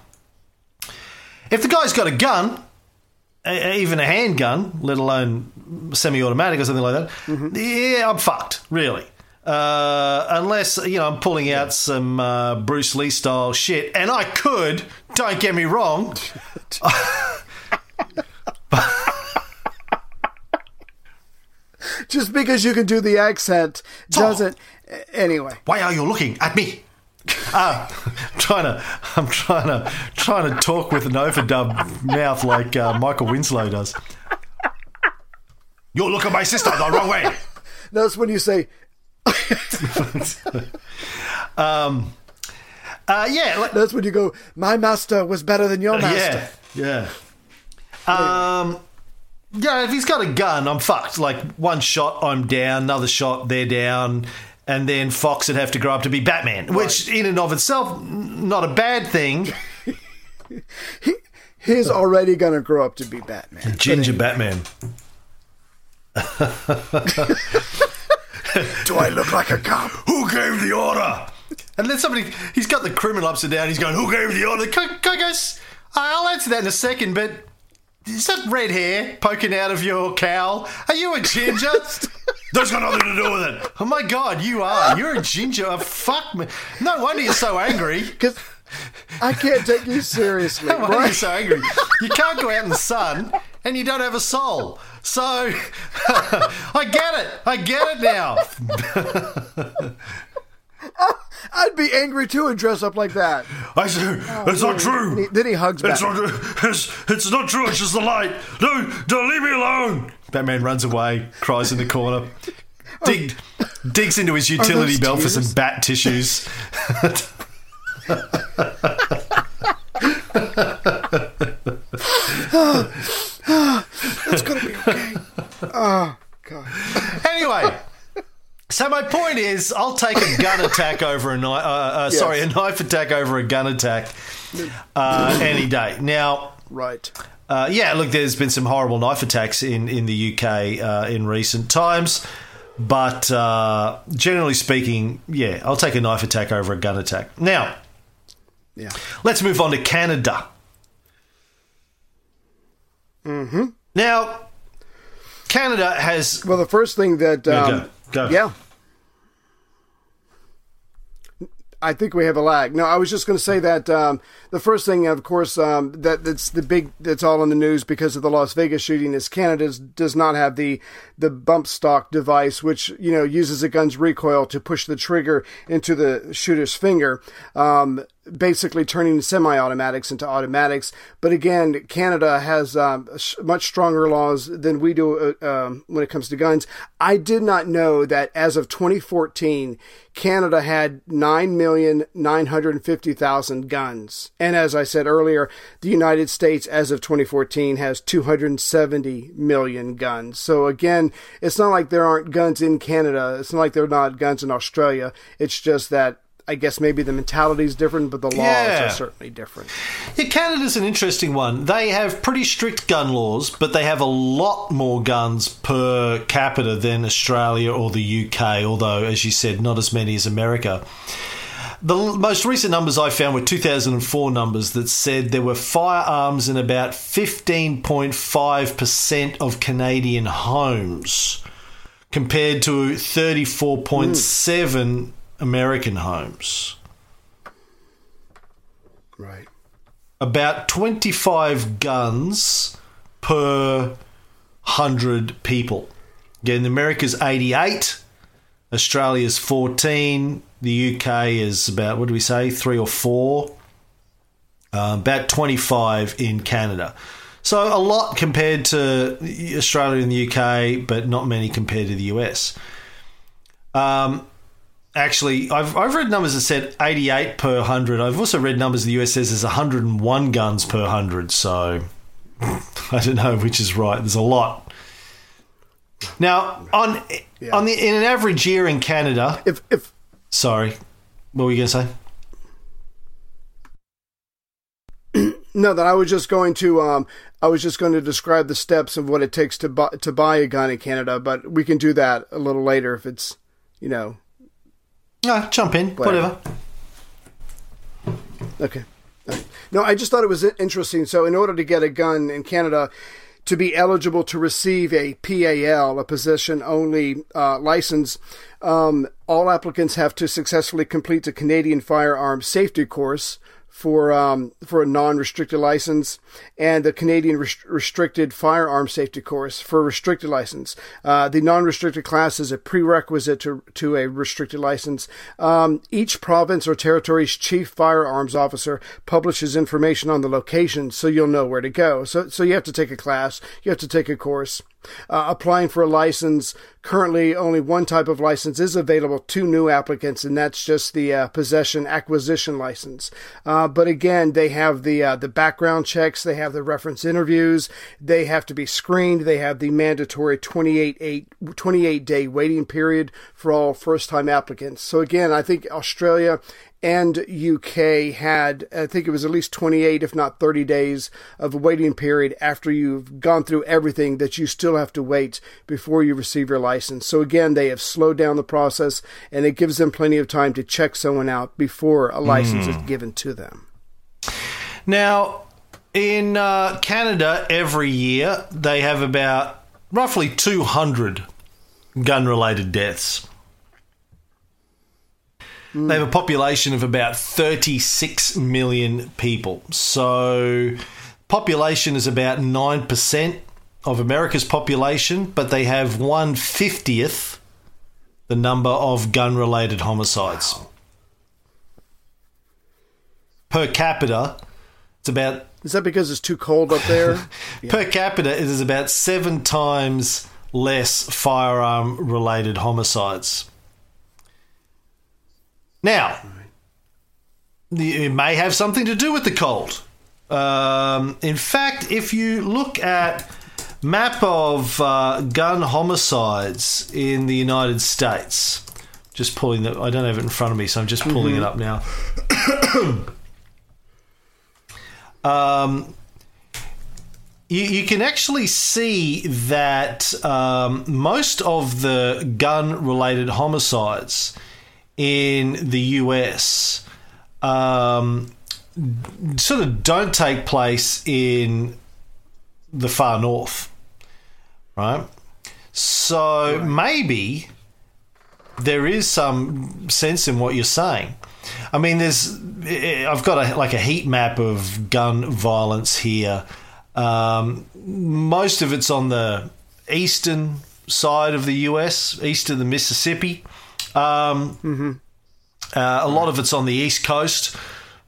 Speaker 3: If the guy's got a gun, even a handgun, let alone semi-automatic or something like that, yeah, I'm fucked, really. Uh, unless you know I'm pulling out some uh, Bruce Lee style shit, and I could. Don't get me wrong. (laughs)
Speaker 4: Just because you can do the accent doesn't. Anyway,
Speaker 3: Why are you looking at me? Ah, I'm trying to, I'm trying to, trying to talk with an overdub mouth like uh, Michael Winslow does. You look at my sister the wrong way.
Speaker 4: that's when you say, (laughs)
Speaker 3: Um, uh, yeah, like,
Speaker 4: that's when you go, my master was better than your master.
Speaker 3: yeah, yeah. Um, yeah, if he's got a gun, I'm fucked. Like one shot, I'm down. Another shot, they're down. And then Fox would have to grow up to be Batman, which in and of itself, not a bad thing. (laughs)
Speaker 4: He's already going to grow up to be Batman.
Speaker 3: Ginger Batman. (laughs)
Speaker 4: Do I look like a cop?
Speaker 3: Who gave the order? And then somebody, he's got the criminal upside down. He's going, Who gave the order? Guy goes, uh, I'll answer that in a second, but is that red hair poking out of your cowl? Are you a ginger? (laughs) That's got nothing to do with it. Oh my God, you are. You're a ginger. Oh, fuck me. No wonder you're so angry.
Speaker 4: Because I can't take you seriously.
Speaker 3: No wonder you're so angry. You can't go out in the sun and you don't have a soul. So (laughs) I get it. I get it now. (laughs) (laughs)
Speaker 2: I'd be angry too and dress up like that.
Speaker 3: I said, oh, it's not true.
Speaker 2: Then he- then he hugs
Speaker 3: It's
Speaker 2: back.
Speaker 3: not, it's, it's not true. It's just the light. No, don't leave me alone. Batman runs away, cries in the corner, (laughs) oh. dig, digs into his utility
Speaker 2: those
Speaker 3: belt for some bat tissues. (laughs) (sighs)
Speaker 2: It's gonna be okay. Oh God.
Speaker 3: anyway. So my point is, I'll take a gun attack over a knife. Uh, uh, Sorry, a knife attack over a gun attack uh, any day. Now,
Speaker 2: Right.
Speaker 3: Uh, yeah, look, there's been some horrible knife attacks in, in the UK uh, in recent times. But uh, generally speaking, yeah, I'll take a knife attack over a gun attack. Now,
Speaker 2: Yeah.
Speaker 3: let's move on to Canada. Mm-hmm. Now, Canada has.
Speaker 4: Well, the first thing that um,
Speaker 3: go,
Speaker 4: yeah, I think we have a lag. No, I was just going to say that um, the first thing, of course, um, that that's the big that's all in the news because of the Las Vegas shooting is Canada does not have the the bump stock device, which you know uses a gun's recoil to push the trigger into the shooter's finger. Um, basically turning semi-automatics into automatics. But again, Canada has um, much stronger laws than we do uh, um, when it comes to guns. I did not know that as of 2014, Canada had 9,950,000 guns. And as I said earlier, the United States, as of 2014, has 270 million guns. So again, it's not like there aren't guns in Canada. It's not like there are not guns in Australia. It's just that I guess maybe the mentality is different, but the laws
Speaker 3: Yeah.
Speaker 4: are certainly different.
Speaker 3: Yeah, Canada's an interesting one. They have pretty strict gun laws, but they have a lot more guns per capita than Australia or the UK, although, as you said, not as many as America. The most recent numbers I found were 2004 numbers that said there were firearms in about 15.5% of Canadian homes compared to 34.7 American homes.
Speaker 4: Right.
Speaker 3: about 25 guns per 100 people. Again, America's 88, Australia's 14, the UK is about, what do we say, three or four? Uh, about 25 in Canada. So a lot compared to Australia and the UK, but not many compared to the US. Um, actually, I've, I've read numbers that said 88 per 100. I've also read numbers the US says there's 101 guns per 100. So (laughs) I don't know which is right. There's a lot. Now, on on the in an average year in Canada,
Speaker 4: If if
Speaker 3: sorry, what were you going to say? (clears throat)
Speaker 4: No, that I was just going to um, I was just going to describe the steps of what it takes to buy to buy a gun in Canada, but we can do that a little later if it's you know
Speaker 3: No, jump in, whatever.
Speaker 4: okay. Alright. No, I just thought it was interesting. So, in order to get a gun in Canada, to be eligible to receive a PAL, a possession only uh, license, um, all applicants have to successfully complete the Canadian firearms safety course for um, for a non-restricted license and the Canadian rest- restricted firearm safety course for a restricted license. Uh, the non-restricted class is a prerequisite to to a restricted license. Um, each province or territory's chief firearms officer publishes information on the location, so you'll know where to go. So so you have to take a class, you have to take a course. Uh, applying for a license. Currently, only one type of license is available to new applicants, and that's just the uh, possession acquisition license. Uh, but again, they have the uh, the background checks, they have the reference interviews, they have to be screened, they have the mandatory 28, eight, 28 day waiting period for all first time applicants. So again, I think Australia and UK had, I think it was at least 28, if not 30 days of a waiting period after you've gone through everything that you still have to wait before you receive your license. So again, they have slowed down the process and it gives them plenty of time to check someone out before a license is given to them.
Speaker 3: Now, in uh, Canada, every year they have about roughly 200 gun related deaths. They have a population of about 36 million people. So, population is about 9% of America's population, but they have 150th the number of gun related homicides. Per capita, it's about
Speaker 4: Is that because it's too cold up there? (laughs)
Speaker 3: per capita it is about seven times less firearm related homicides. Now, it may have something to do with the cold. Um, in fact, if you look at map of uh, gun homicides in the United States, just pulling the I don't have it in front of me, so I'm just pulling it up now. (coughs) um, you, you can actually see that um, most of the gun related homicides in the US um, sort of don't take place in the far north, right? So maybe there is some sense in what you're saying. I mean, there's I've got a, like a heat map of gun violence here. Um, most of it's on the eastern side of the U.S., east of the Mississippi. Um, uh, a lot of it's on the east coast,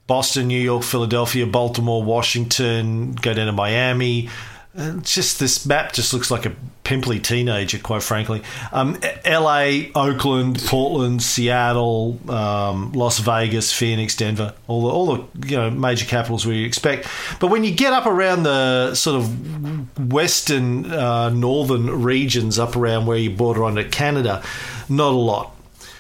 Speaker 3: Boston, New York, Philadelphia, Baltimore, Washington, go down to Miami. Uh, just this map just looks like a pimply teenager, quite frankly. Um, L.A., Oakland, Portland, Seattle, um, Las Vegas, Phoenix, Denver, all the all the you know major capitals we expect. But when you get up around the sort of western, uh, northern regions, up around where you border onto Canada, not a lot.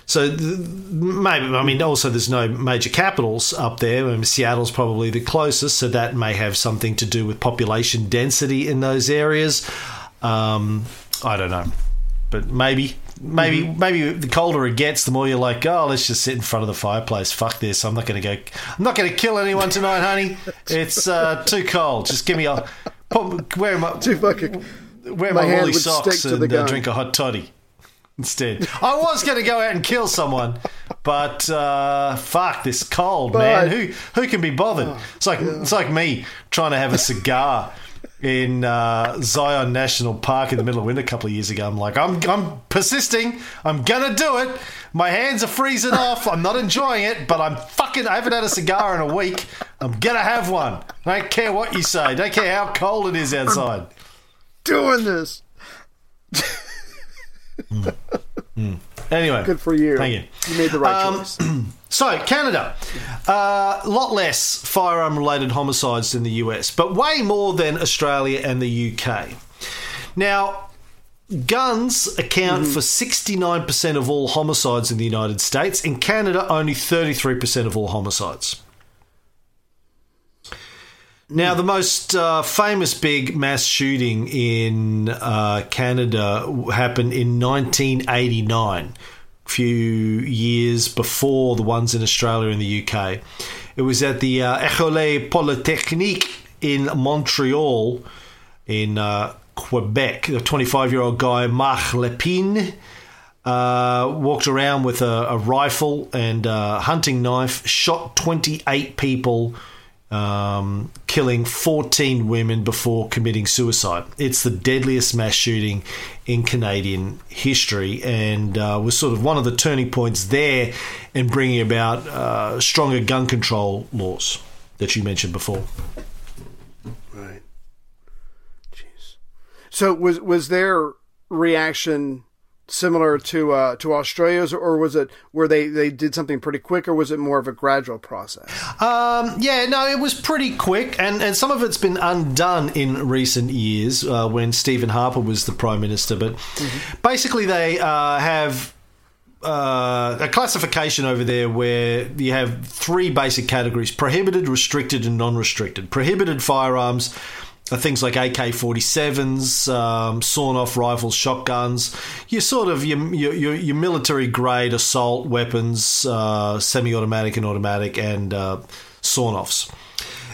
Speaker 3: So th- maybe I mean also there's no major capitals up there. I mean, Seattle's probably the closest, so that may have something to do with population density in those areas. Um, I don't know, but maybe. Maybe maybe the colder it gets, the more you're like, oh, let's just sit in front of the fireplace. Fuck this! I'm not going to go. I'm not going to kill anyone tonight, honey. It's uh, too cold. Just give me a put, wear my
Speaker 4: Too fucking.
Speaker 3: wear
Speaker 4: my
Speaker 3: my, woolly socks and uh, drink a hot toddy instead. I was going to go out and kill someone, but uh, fuck this cold, man. Who who can be bothered? it's like it's like me trying to have a cigar in uh, Zion National Park in the middle of winter a couple of years ago. I'm like, I'm I'm persisting. I'm gonna do it. My hands are freezing (laughs) off. I'm not enjoying it, but I'm fucking. I haven't had a cigar in a week. I'm gonna have one. I don't care what you say. Don't care how cold it is outside.
Speaker 4: Doing this. (laughs) Hmm. Hmm.
Speaker 3: Anyway,
Speaker 4: Good for you.
Speaker 3: Thank you.
Speaker 4: You made the right
Speaker 3: Um,
Speaker 4: choice. (clears throat)
Speaker 3: So, Canada, uh, a lot less firearm related homicides than the US, but way more than Australia and the UK. Now, guns account mm-hmm. for 69% of all homicides in the United States. In Canada, only 33% of all homicides. Now, the most uh, famous big mass shooting in uh, Canada happened in 1989, a few years before the ones in Australia and the UK. It was at the uh, École Polytechnique in Montreal, in uh, Quebec. A 25 year old guy, Marc Lepine, uh, walked around with a, a rifle and a hunting knife, shot 28 people, um, killing 14 women before committing suicide. It's the deadliest mass shooting in Canadian history and uh, was sort of one of the turning points there in bringing about uh, stronger gun control laws that you mentioned before.
Speaker 4: Right. Jeez. So was was their reaction similar to uh, to Australia's, or was it where they they did something pretty quick, or was it more of a gradual process?
Speaker 3: Um, yeah, no, it was pretty quick, and, and some of it's been undone in recent years uh, when Stephen Harper was the Prime Minister. But basically, they uh, have uh, a classification over there where you have three basic categories prohibited, restricted, and non restricted. Prohibited firearms things like AK 47s, um, sawn off rifles, shotguns, your sort of your, your, your, your military grade assault weapons, uh, semi automatic and automatic, and uh, sawn offs.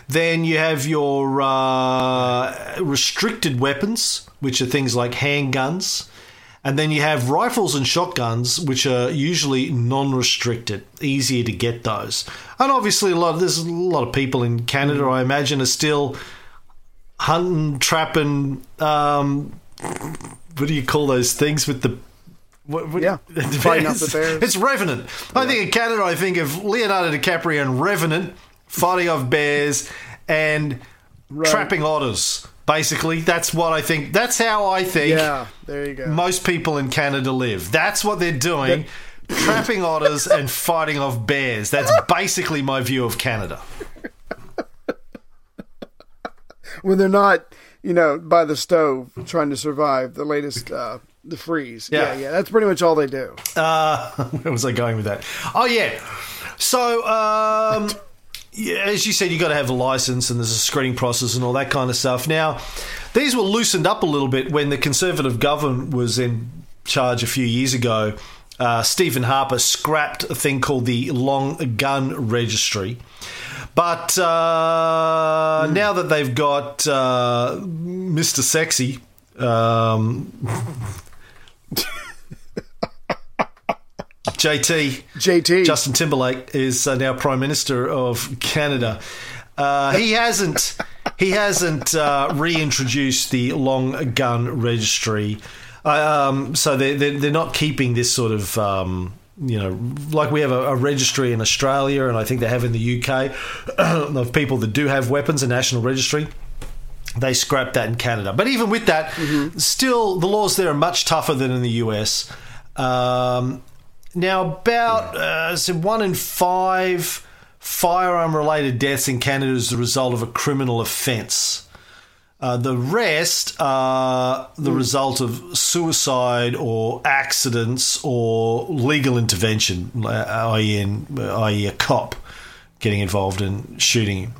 Speaker 3: Then you have your uh, restricted weapons, which are things like handguns. And then you have rifles and shotguns, which are usually non-restricted, easier to get those. And obviously, a lot there's a lot of people in Canada, I imagine, are still hunting, trapping. Um, what do you call those things with the? What, what,
Speaker 4: Yeah, (laughs) fighting off the bears.
Speaker 3: It's Revenant. I think in Canada, I think of Leonardo DiCaprio and Revenant fighting off bears and trapping otters. Basically, that's what I think. That's how I think
Speaker 4: Yeah, there you go.
Speaker 3: most people in Canada live. That's what they're doing. Trapping otters and fighting off bears. That's basically my view of Canada.
Speaker 4: When they're not, you know, by the stove trying to survive the latest uh, the freeze.
Speaker 3: Yeah.
Speaker 4: yeah, yeah. That's pretty much all they do.
Speaker 3: Uh, (laughs) where was I going with that? Oh yeah. So um, yeah, as you said, you got to have a license, and there's a screening process and all that kind of stuff. Now, these were loosened up a little bit when the Conservative government was in charge a few years ago. Uh, Stephen Harper scrapped a thing called the Long Gun Registry. But uh, now that they've got uh, Mr. Sexy, um, JT,
Speaker 4: JT.
Speaker 3: Justin Timberlake is uh, now Prime Minister of Canada. Uh, he hasn't he hasn't uh, reintroduced the long gun registry, uh, um, so they're, they're they're not keeping this sort of um, you know, like we have a, a registry in Australia, and I think they have in the UK (clears throat) of people that do have weapons, a national registry. They scrapped that in Canada, but even with that, still the laws there are much tougher than in the US. Um, now, about uh, so one in five firearm-related deaths in Canada is the result of a criminal offence. Uh, the rest are the result of suicide or accidents or legal intervention, uh, i.e., in- i.e. a cop getting involved in shooting him.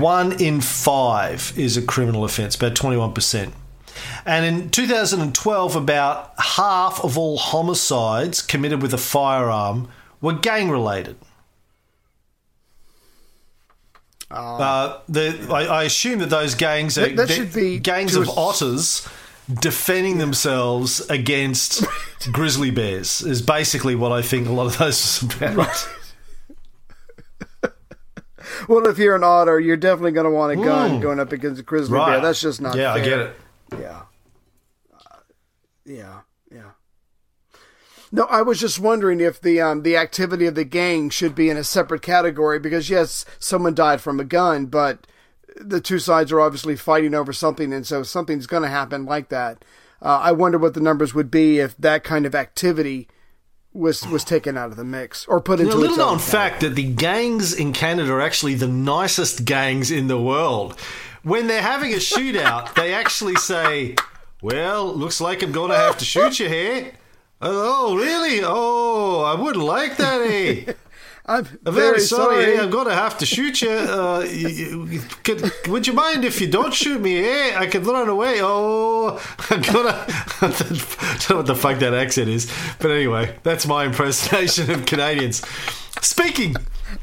Speaker 3: One in five is a criminal offence, about 21%. And in 2012, about half of all homicides committed with a firearm were gang related. Uh, the, I, I assume that those gangs are
Speaker 4: That- that
Speaker 3: they're
Speaker 4: should be
Speaker 3: gangs of
Speaker 4: a-
Speaker 3: otters defending themselves against (laughs) grizzly bears is basically what I think a lot of those is about.
Speaker 4: Well, if you're an otter, you're definitely going to want a gun going up against a grizzly bear. That's just not.
Speaker 3: Yeah, I get it.
Speaker 4: Yeah. Uh, yeah, yeah. No, I was just wondering if the um, the activity of the gang should be in a separate category because yes, someone died from a gun, but the two sides are obviously fighting over something, and so something's going to happen like that. Uh, I wonder what the numbers would be if that kind of activity was was taken out of the mix or put into
Speaker 3: know, little known fact that the gangs in Canada are actually the nicest gangs in the world. When they're having a shootout, they actually say, "Well, looks like I'm going to have to shoot you here." Oh, really? Oh, I wouldn't like that, eh? (laughs)
Speaker 4: I'm
Speaker 3: I'm very, sorry, eh? I'm going to have to shoot you. Uh, you, you- could, would you mind if you don't shoot me, eh? I could run away. Oh, I'm going to. I don't know what the fuck that accent is. But anyway, that's my impersonation of Canadians. Speaking.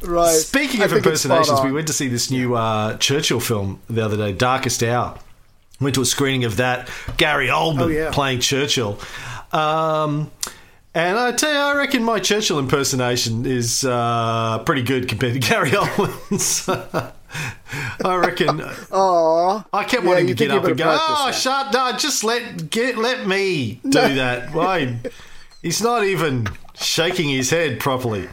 Speaker 4: Right.
Speaker 3: Speaking of
Speaker 4: think it's spot
Speaker 3: impersonations, we went to see this new uh, Churchill film the other day, Darkest Hour. Went to a screening of that. Gary Oldman
Speaker 4: Oh, yeah.
Speaker 3: playing Churchill. Um, and I tell you, I reckon my Churchill impersonation is uh, pretty good compared to (laughs) Gary Oldman's. (laughs) I reckon. (laughs)
Speaker 4: Aw.
Speaker 3: I kept
Speaker 4: Yeah,
Speaker 3: wanting to get up and go. Oh,
Speaker 4: that."
Speaker 3: shut! No, just let get let me do that. Why? He's not even shaking his head properly.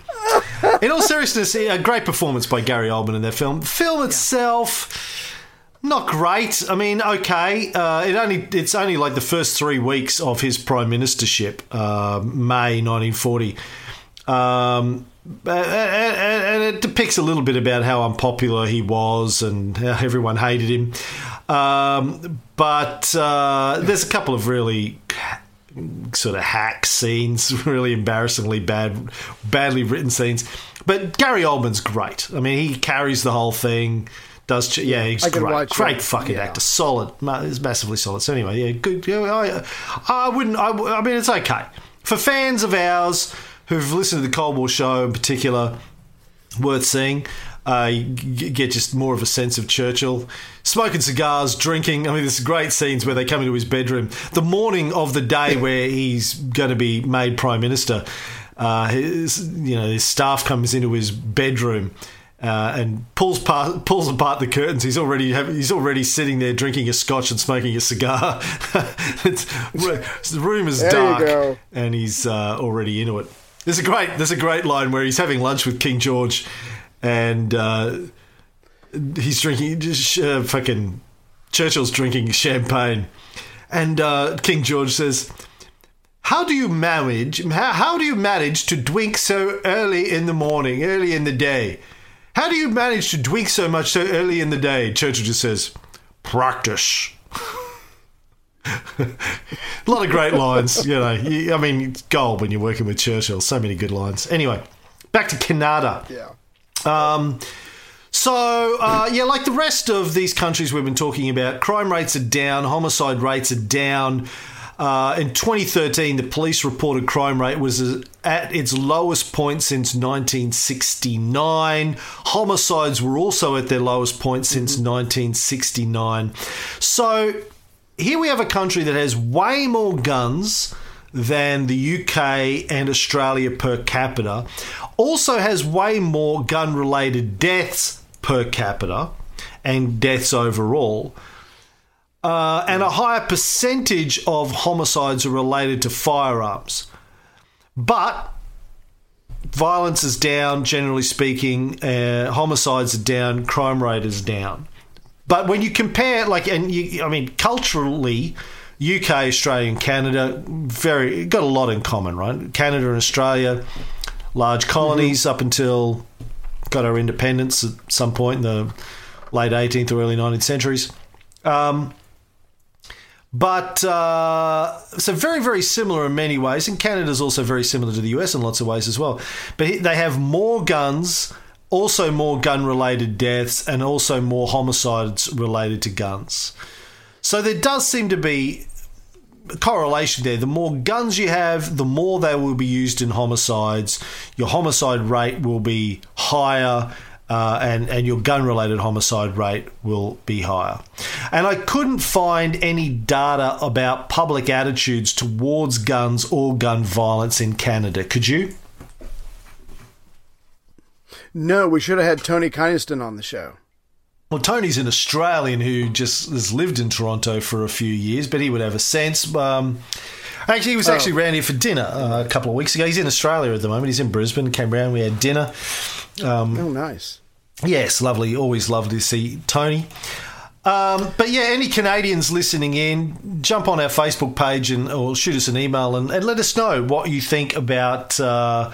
Speaker 3: In all seriousness, a great performance by Gary Oldman in that film. The film itself, not great. I mean, okay. Uh, it only it's only like the first three weeks of his prime ministership, uh, May 1940. Um, and, it depicts a little bit about how unpopular he was and how everyone hated him. Um, but uh, there's a couple of really sort of hack scenes, (laughs) really embarrassingly bad, badly written scenes. But Gary Oldman's great. I mean, he carries the whole thing. Does ch- yeah, he's great, great
Speaker 4: it.
Speaker 3: fucking
Speaker 4: Yeah.
Speaker 3: actor, solid, he's massively solid. So anyway, yeah, good. Yeah, I, I wouldn't. I, I mean, it's okay for fans of ours who've listened to the Cold War show in particular. Worth seeing. Uh, get just more of a sense of Churchill. Smoking cigars, drinking. I mean, there's great scenes where they come into his bedroom. The morning of the day where he's going to be made prime minister, uh, his, you know, his staff comes into his bedroom. Uh, and pulls part, pulls apart the curtains. He's already have, he's already sitting there drinking a scotch and smoking a cigar. (laughs) it's, the room is
Speaker 4: There
Speaker 3: dark, and he's uh, already into it. There's a great there's a great line where he's having lunch with King George, and uh, he's drinking uh, fucking Churchill's drinking champagne, and uh, King George says. How do you manage? How, how do you manage to drink so early in the morning, early in the day? How do you manage to drink so much so early in the day? Churchill just says, "Practice." (laughs) a lot of great lines, you know. You, I mean, it's gold when you're working with Churchill. So many good lines. Anyway, back to Canada.
Speaker 4: Yeah.
Speaker 3: Um, so, uh, yeah, like the rest of these countries we've been talking about, crime rates are down, homicide rates are down. Uh, in 2013, the police reported crime rate was at its lowest point since 1969. Homicides were also at their lowest point since 1969. So, here we have a country that has way more guns than the UK and Australia per capita, also has way more gun related deaths per capita and deaths overall. Uh, and a higher percentage of homicides are related to firearms. But violence is down, generally speaking. Uh, homicides are down. Crime rate is down. But when you compare, like, and you, I mean, culturally, UK, Australia, and Canada very got a lot in common, right? Canada and Australia, large colonies up until got our independence at some point in the late 18th or early 19th centuries. Um, but uh, so very, very similar in many ways. And Canada's also very similar to the US in lots of ways as well. But they have more guns, also more gun related deaths, and also more homicides related to guns. So there does seem to be correlation there. The more guns you have, the more they will be used in homicides. Your homicide rate will be higher uh, and, and your gun related homicide rate will be higher. And I couldn't find any data about public attitudes towards guns or gun violence in Canada. Could you?
Speaker 4: No, we should have had Tony Kynaston on the show.
Speaker 3: Well, Tony's an Australian who just has lived in Toronto for a few years, but he would have a sense. Um, actually, he was actually oh. around here for dinner uh, a couple of weeks ago. He's in Australia at the moment. He's in Brisbane. Came round. We had dinner.
Speaker 4: Um, oh, nice.
Speaker 3: Yes, lovely. Always lovely to see Tony. Um, but yeah, any Canadians listening in, jump on our Facebook page and or shoot us an email and, and let us know what you think about uh,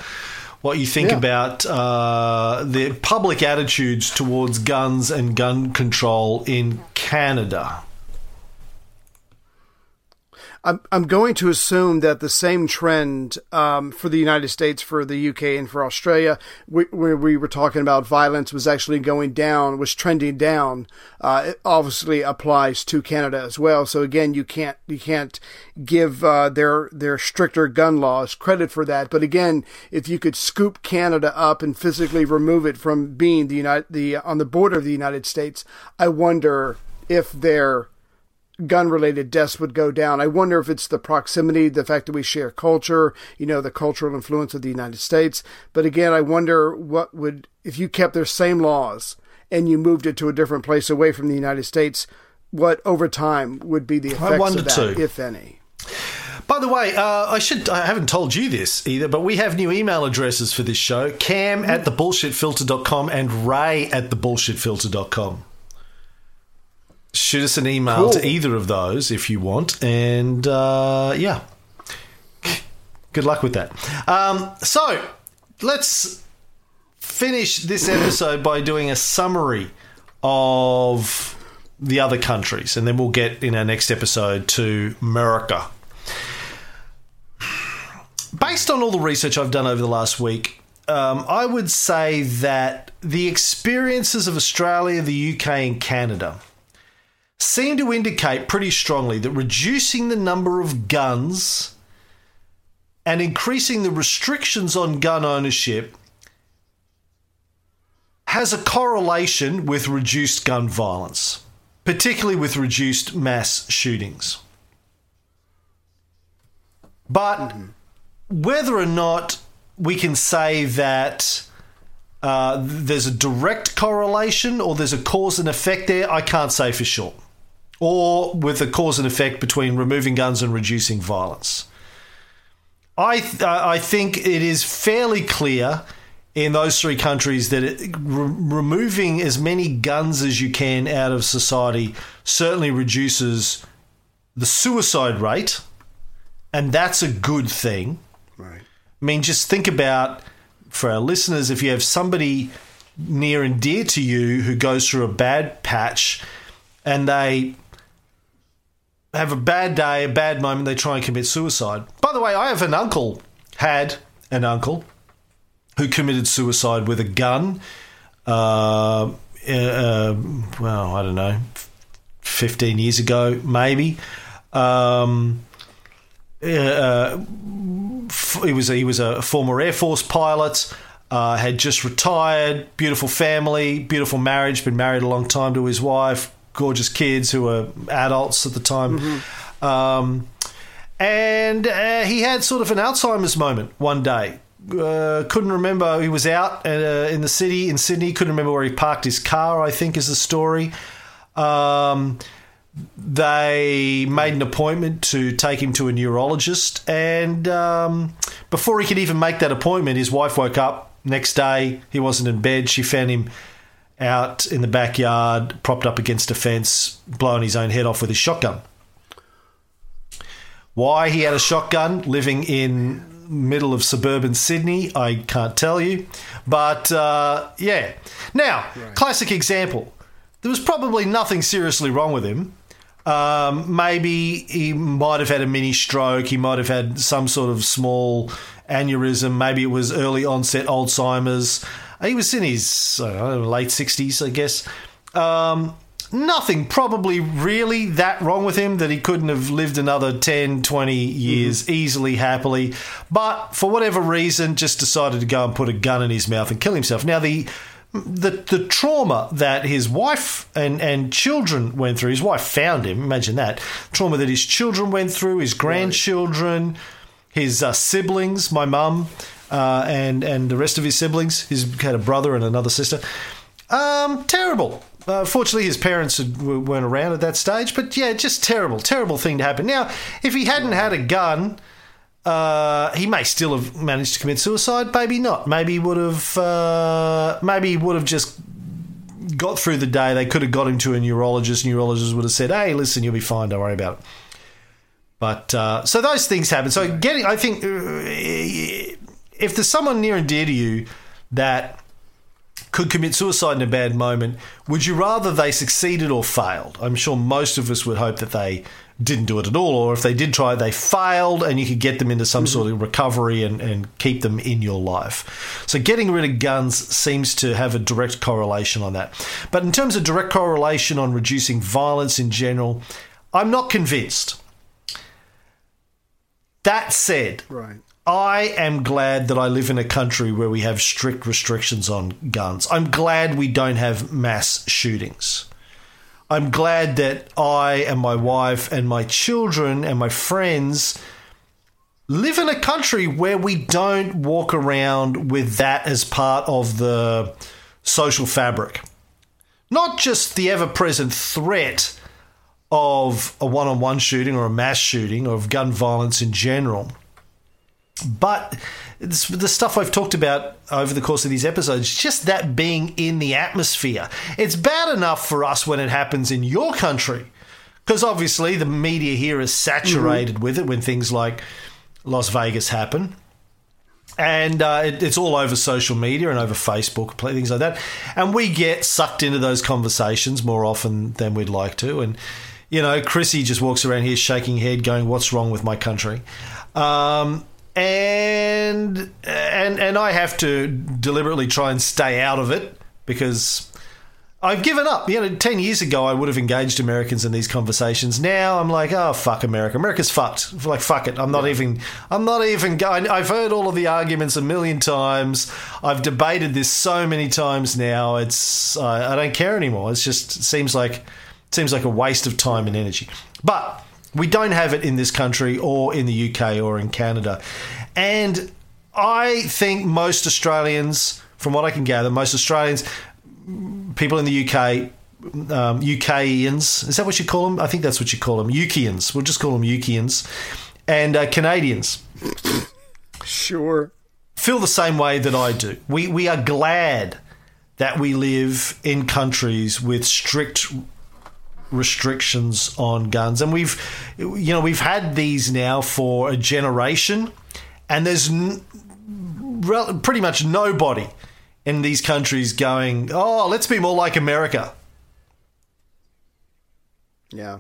Speaker 3: what you think yeah. about uh, the public attitudes towards guns and gun control in Canada.
Speaker 4: I'm, I'm going to assume that the same trend um, for the United States, for the UK, and for Australia, where we were talking about violence was actually going down, was trending down. Uh, it obviously applies to Canada as well. So again, you can't you can't give uh, their their stricter gun laws credit for that. But again, if you could scoop Canada up and physically remove it from being the United the on the border of the United States, I wonder if their gun related deaths would go down. I wonder if it's the proximity, the fact that we share culture, you know, the cultural influence of the United States. But again, I wonder what would, if you kept their same laws and you moved it to a different place away from the United States, what over time would be the effects of that, too. if any?
Speaker 3: By the way, uh, I should I haven't told you this either, but we have new email addresses for this show. Cam at thebullshitfilter.com and Ray at thebullshitfilter.com shoot us an email cool. to either of those if you want. And uh, yeah, good luck with that. Um, so let's finish this episode by doing a summary of the other countries, and then we'll get in our next episode to America. Based on all the research I've done over the last week, um, I would say that the experiences of Australia, the UK, and Canada seem to indicate pretty strongly that reducing the number of guns and increasing the restrictions on gun ownership has a correlation with reduced gun violence, particularly with reduced mass shootings. But whether or not we can say that uh, there's a direct correlation or there's a cause and effect there, I can't say for sure or with the cause and effect between removing guns and reducing violence. I th- I think it is fairly clear in those three countries that it, re- removing as many guns as you can out of society certainly reduces the suicide rate, and that's a good thing.
Speaker 4: Right.
Speaker 3: I mean, just think about for our listeners if you have somebody near and dear to you who goes through a bad patch and they have a bad day, a bad moment, they try and commit suicide. By the way, I have an uncle, had an uncle, who committed suicide with a gun. Uh, uh, well, I don't know, 15 years ago, maybe. Um, uh, he was a, he was a former Air Force pilot. Uh, had just retired. Beautiful family, beautiful marriage. Been married a long time to his wife gorgeous kids who were adults at the time. Mm-hmm. Um, and uh, he had sort of an Alzheimer's moment one day. Uh, couldn't remember. He was out uh, in the city in Sydney. Couldn't remember where he parked his car. I think is the story. Um, they made an appointment to take him to a neurologist, and um, before he could even make that appointment, his wife woke up next day. He wasn't in bed. She found him out in the backyard, propped up against a fence, blowing his own head off with his shotgun. Why he had a shotgun living in middle of suburban Sydney, I can't tell you. But uh, yeah. Now, classic example. There was probably nothing seriously wrong with him. Um, maybe he might have had a mini stroke. He might have had some sort of small aneurysm. Maybe it was early onset Alzheimer's. He was in his know, late 60s, I guess. Um, nothing probably really that wrong with him that he couldn't have lived another 10, 20 years easily, happily. But for whatever reason, just decided to go and put a gun in his mouth and kill himself. Now, the the the trauma that his wife and, and children went through, his wife found him, imagine that. Trauma that his children went through, his grandchildren, his uh, siblings, my mum, uh, and, and the rest of his siblings. He's had a brother and another sister. Um, terrible. Uh, fortunately, his parents had, weren't around at that stage, but yeah, just terrible, terrible thing to happen. Now, if he hadn't had a gun, uh, he may still have managed to commit suicide. Maybe not. Maybe he would have. Uh, maybe he would have just got through the day. They could have got him to a neurologist. Neurologist would have said, "Hey, listen, you'll be fine. Don't worry about it." But uh, so those things happen. So getting, I think, uh, if there's someone near and dear to you that could commit suicide in a bad moment, would you rather they succeeded or failed? I'm sure most of us would hope that they didn't do it at all, or if they did try, they failed, and you could get them into some mm-hmm. sort of recovery and, and keep them in your life. So, getting rid of guns seems to have a direct correlation on that. But in terms of direct correlation on reducing violence in general, I'm not convinced. That said,
Speaker 4: Right.
Speaker 3: I am glad that I live in a country where we have strict restrictions on guns. I'm glad we don't have mass shootings. I'm glad that I and my wife and my children and my friends live in a country where we don't walk around with that as part of the social fabric. Not just the ever present threat of a one on one shooting or a mass shooting or of gun violence in general but the stuff I've talked about over the course of these episodes, just that being in the atmosphere. It's bad enough for us when it happens in your country, because obviously the media here is saturated with it when things like Las Vegas happen. And uh, it, it's all over social media and over Facebook, things like that. And we get sucked into those conversations more often than we'd like to. And, you know, Chrissy just walks around here shaking head, going, What's wrong with my country? Um, and and and I have to deliberately try and stay out of it because I've given up. You know, ten years ago I would have engaged Americans in these conversations. Now I'm like, oh fuck America. America's fucked. Like fuck it. I'm not even. I'm not even going. I've heard all of the arguments a million times. I've debated this so many times now. It's I I don't care anymore. It's just it seems like it seems like a waste of time and energy. But we don't have it in this country or in the UK or in Canada. And I think most Australians, from what I can gather, most Australians, people in the UK, um, UKians, is that what you call them? I think that's what you call them. Ukians. We'll just call them Ukians. And uh, Canadians
Speaker 4: Sure.
Speaker 3: feel the same way that I do. We we are glad that we live in countries with strict restrictions on guns, and we've you know we've had these now for a generation, and there's n- rel- pretty much nobody in these countries going, oh, let's be more like America.
Speaker 4: Yeah.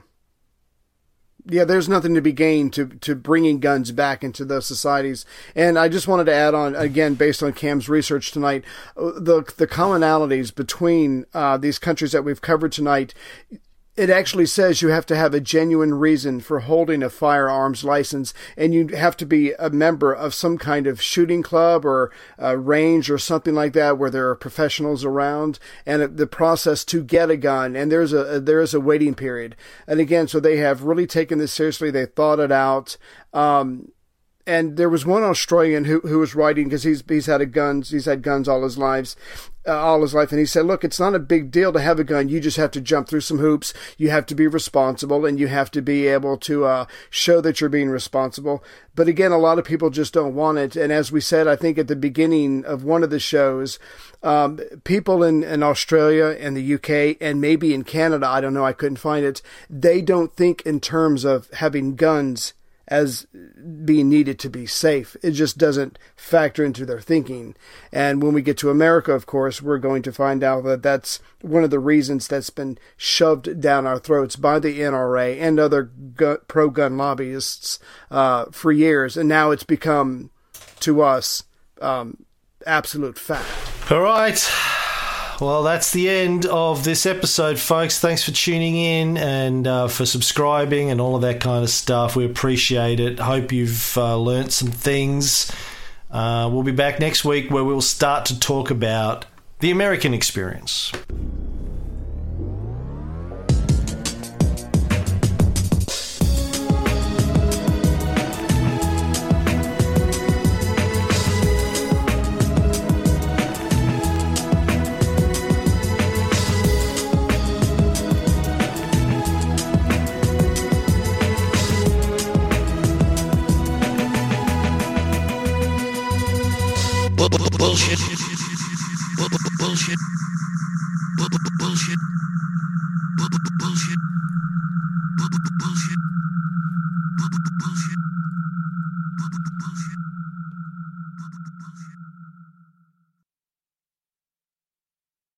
Speaker 4: Yeah, there's nothing to be gained to, to bringing guns back into those societies. And I just wanted to add on, again, based on Cam's research tonight, uh, the, the commonalities between uh, these countries that we've covered tonight. It actually says you have to have a genuine reason for holding a firearms license, and you have to be a member of some kind of shooting club or range or something like that where there are professionals around, and the process to get a gun. And there's a there is a waiting period. And again, so they have really taken this seriously. They thought it out. Um, and there was one Australian who who was writing because he's he's had a guns he's had guns all his lives. Uh, all his life, and he said, "Look, it's not a big deal to have a gun. You just have to jump through some hoops. You have to be responsible, and you have to be able to uh, show that you're being responsible." But again, a lot of people just don't want it. And as we said, I think at the beginning of one of the shows, um, people in, in Australia and the UK and maybe in Canada, I don't know, I couldn't find it. They don't think in terms of having guns as being needed to be safe. It just doesn't factor into their thinking. And when we get to America, of course, we're going to find out that that's one of the reasons that's been shoved down our throats by the NRA and other pro gun lobbyists uh, for years. And now it's become, to us, um, absolute fact.
Speaker 3: All right. Well, that's the end of this episode, folks. Thanks for tuning in and uh, for subscribing and all of that kind of stuff. We appreciate it. Hope you've uh, learnt some things. Uh, we'll be back next week where we'll start to talk about the American experience.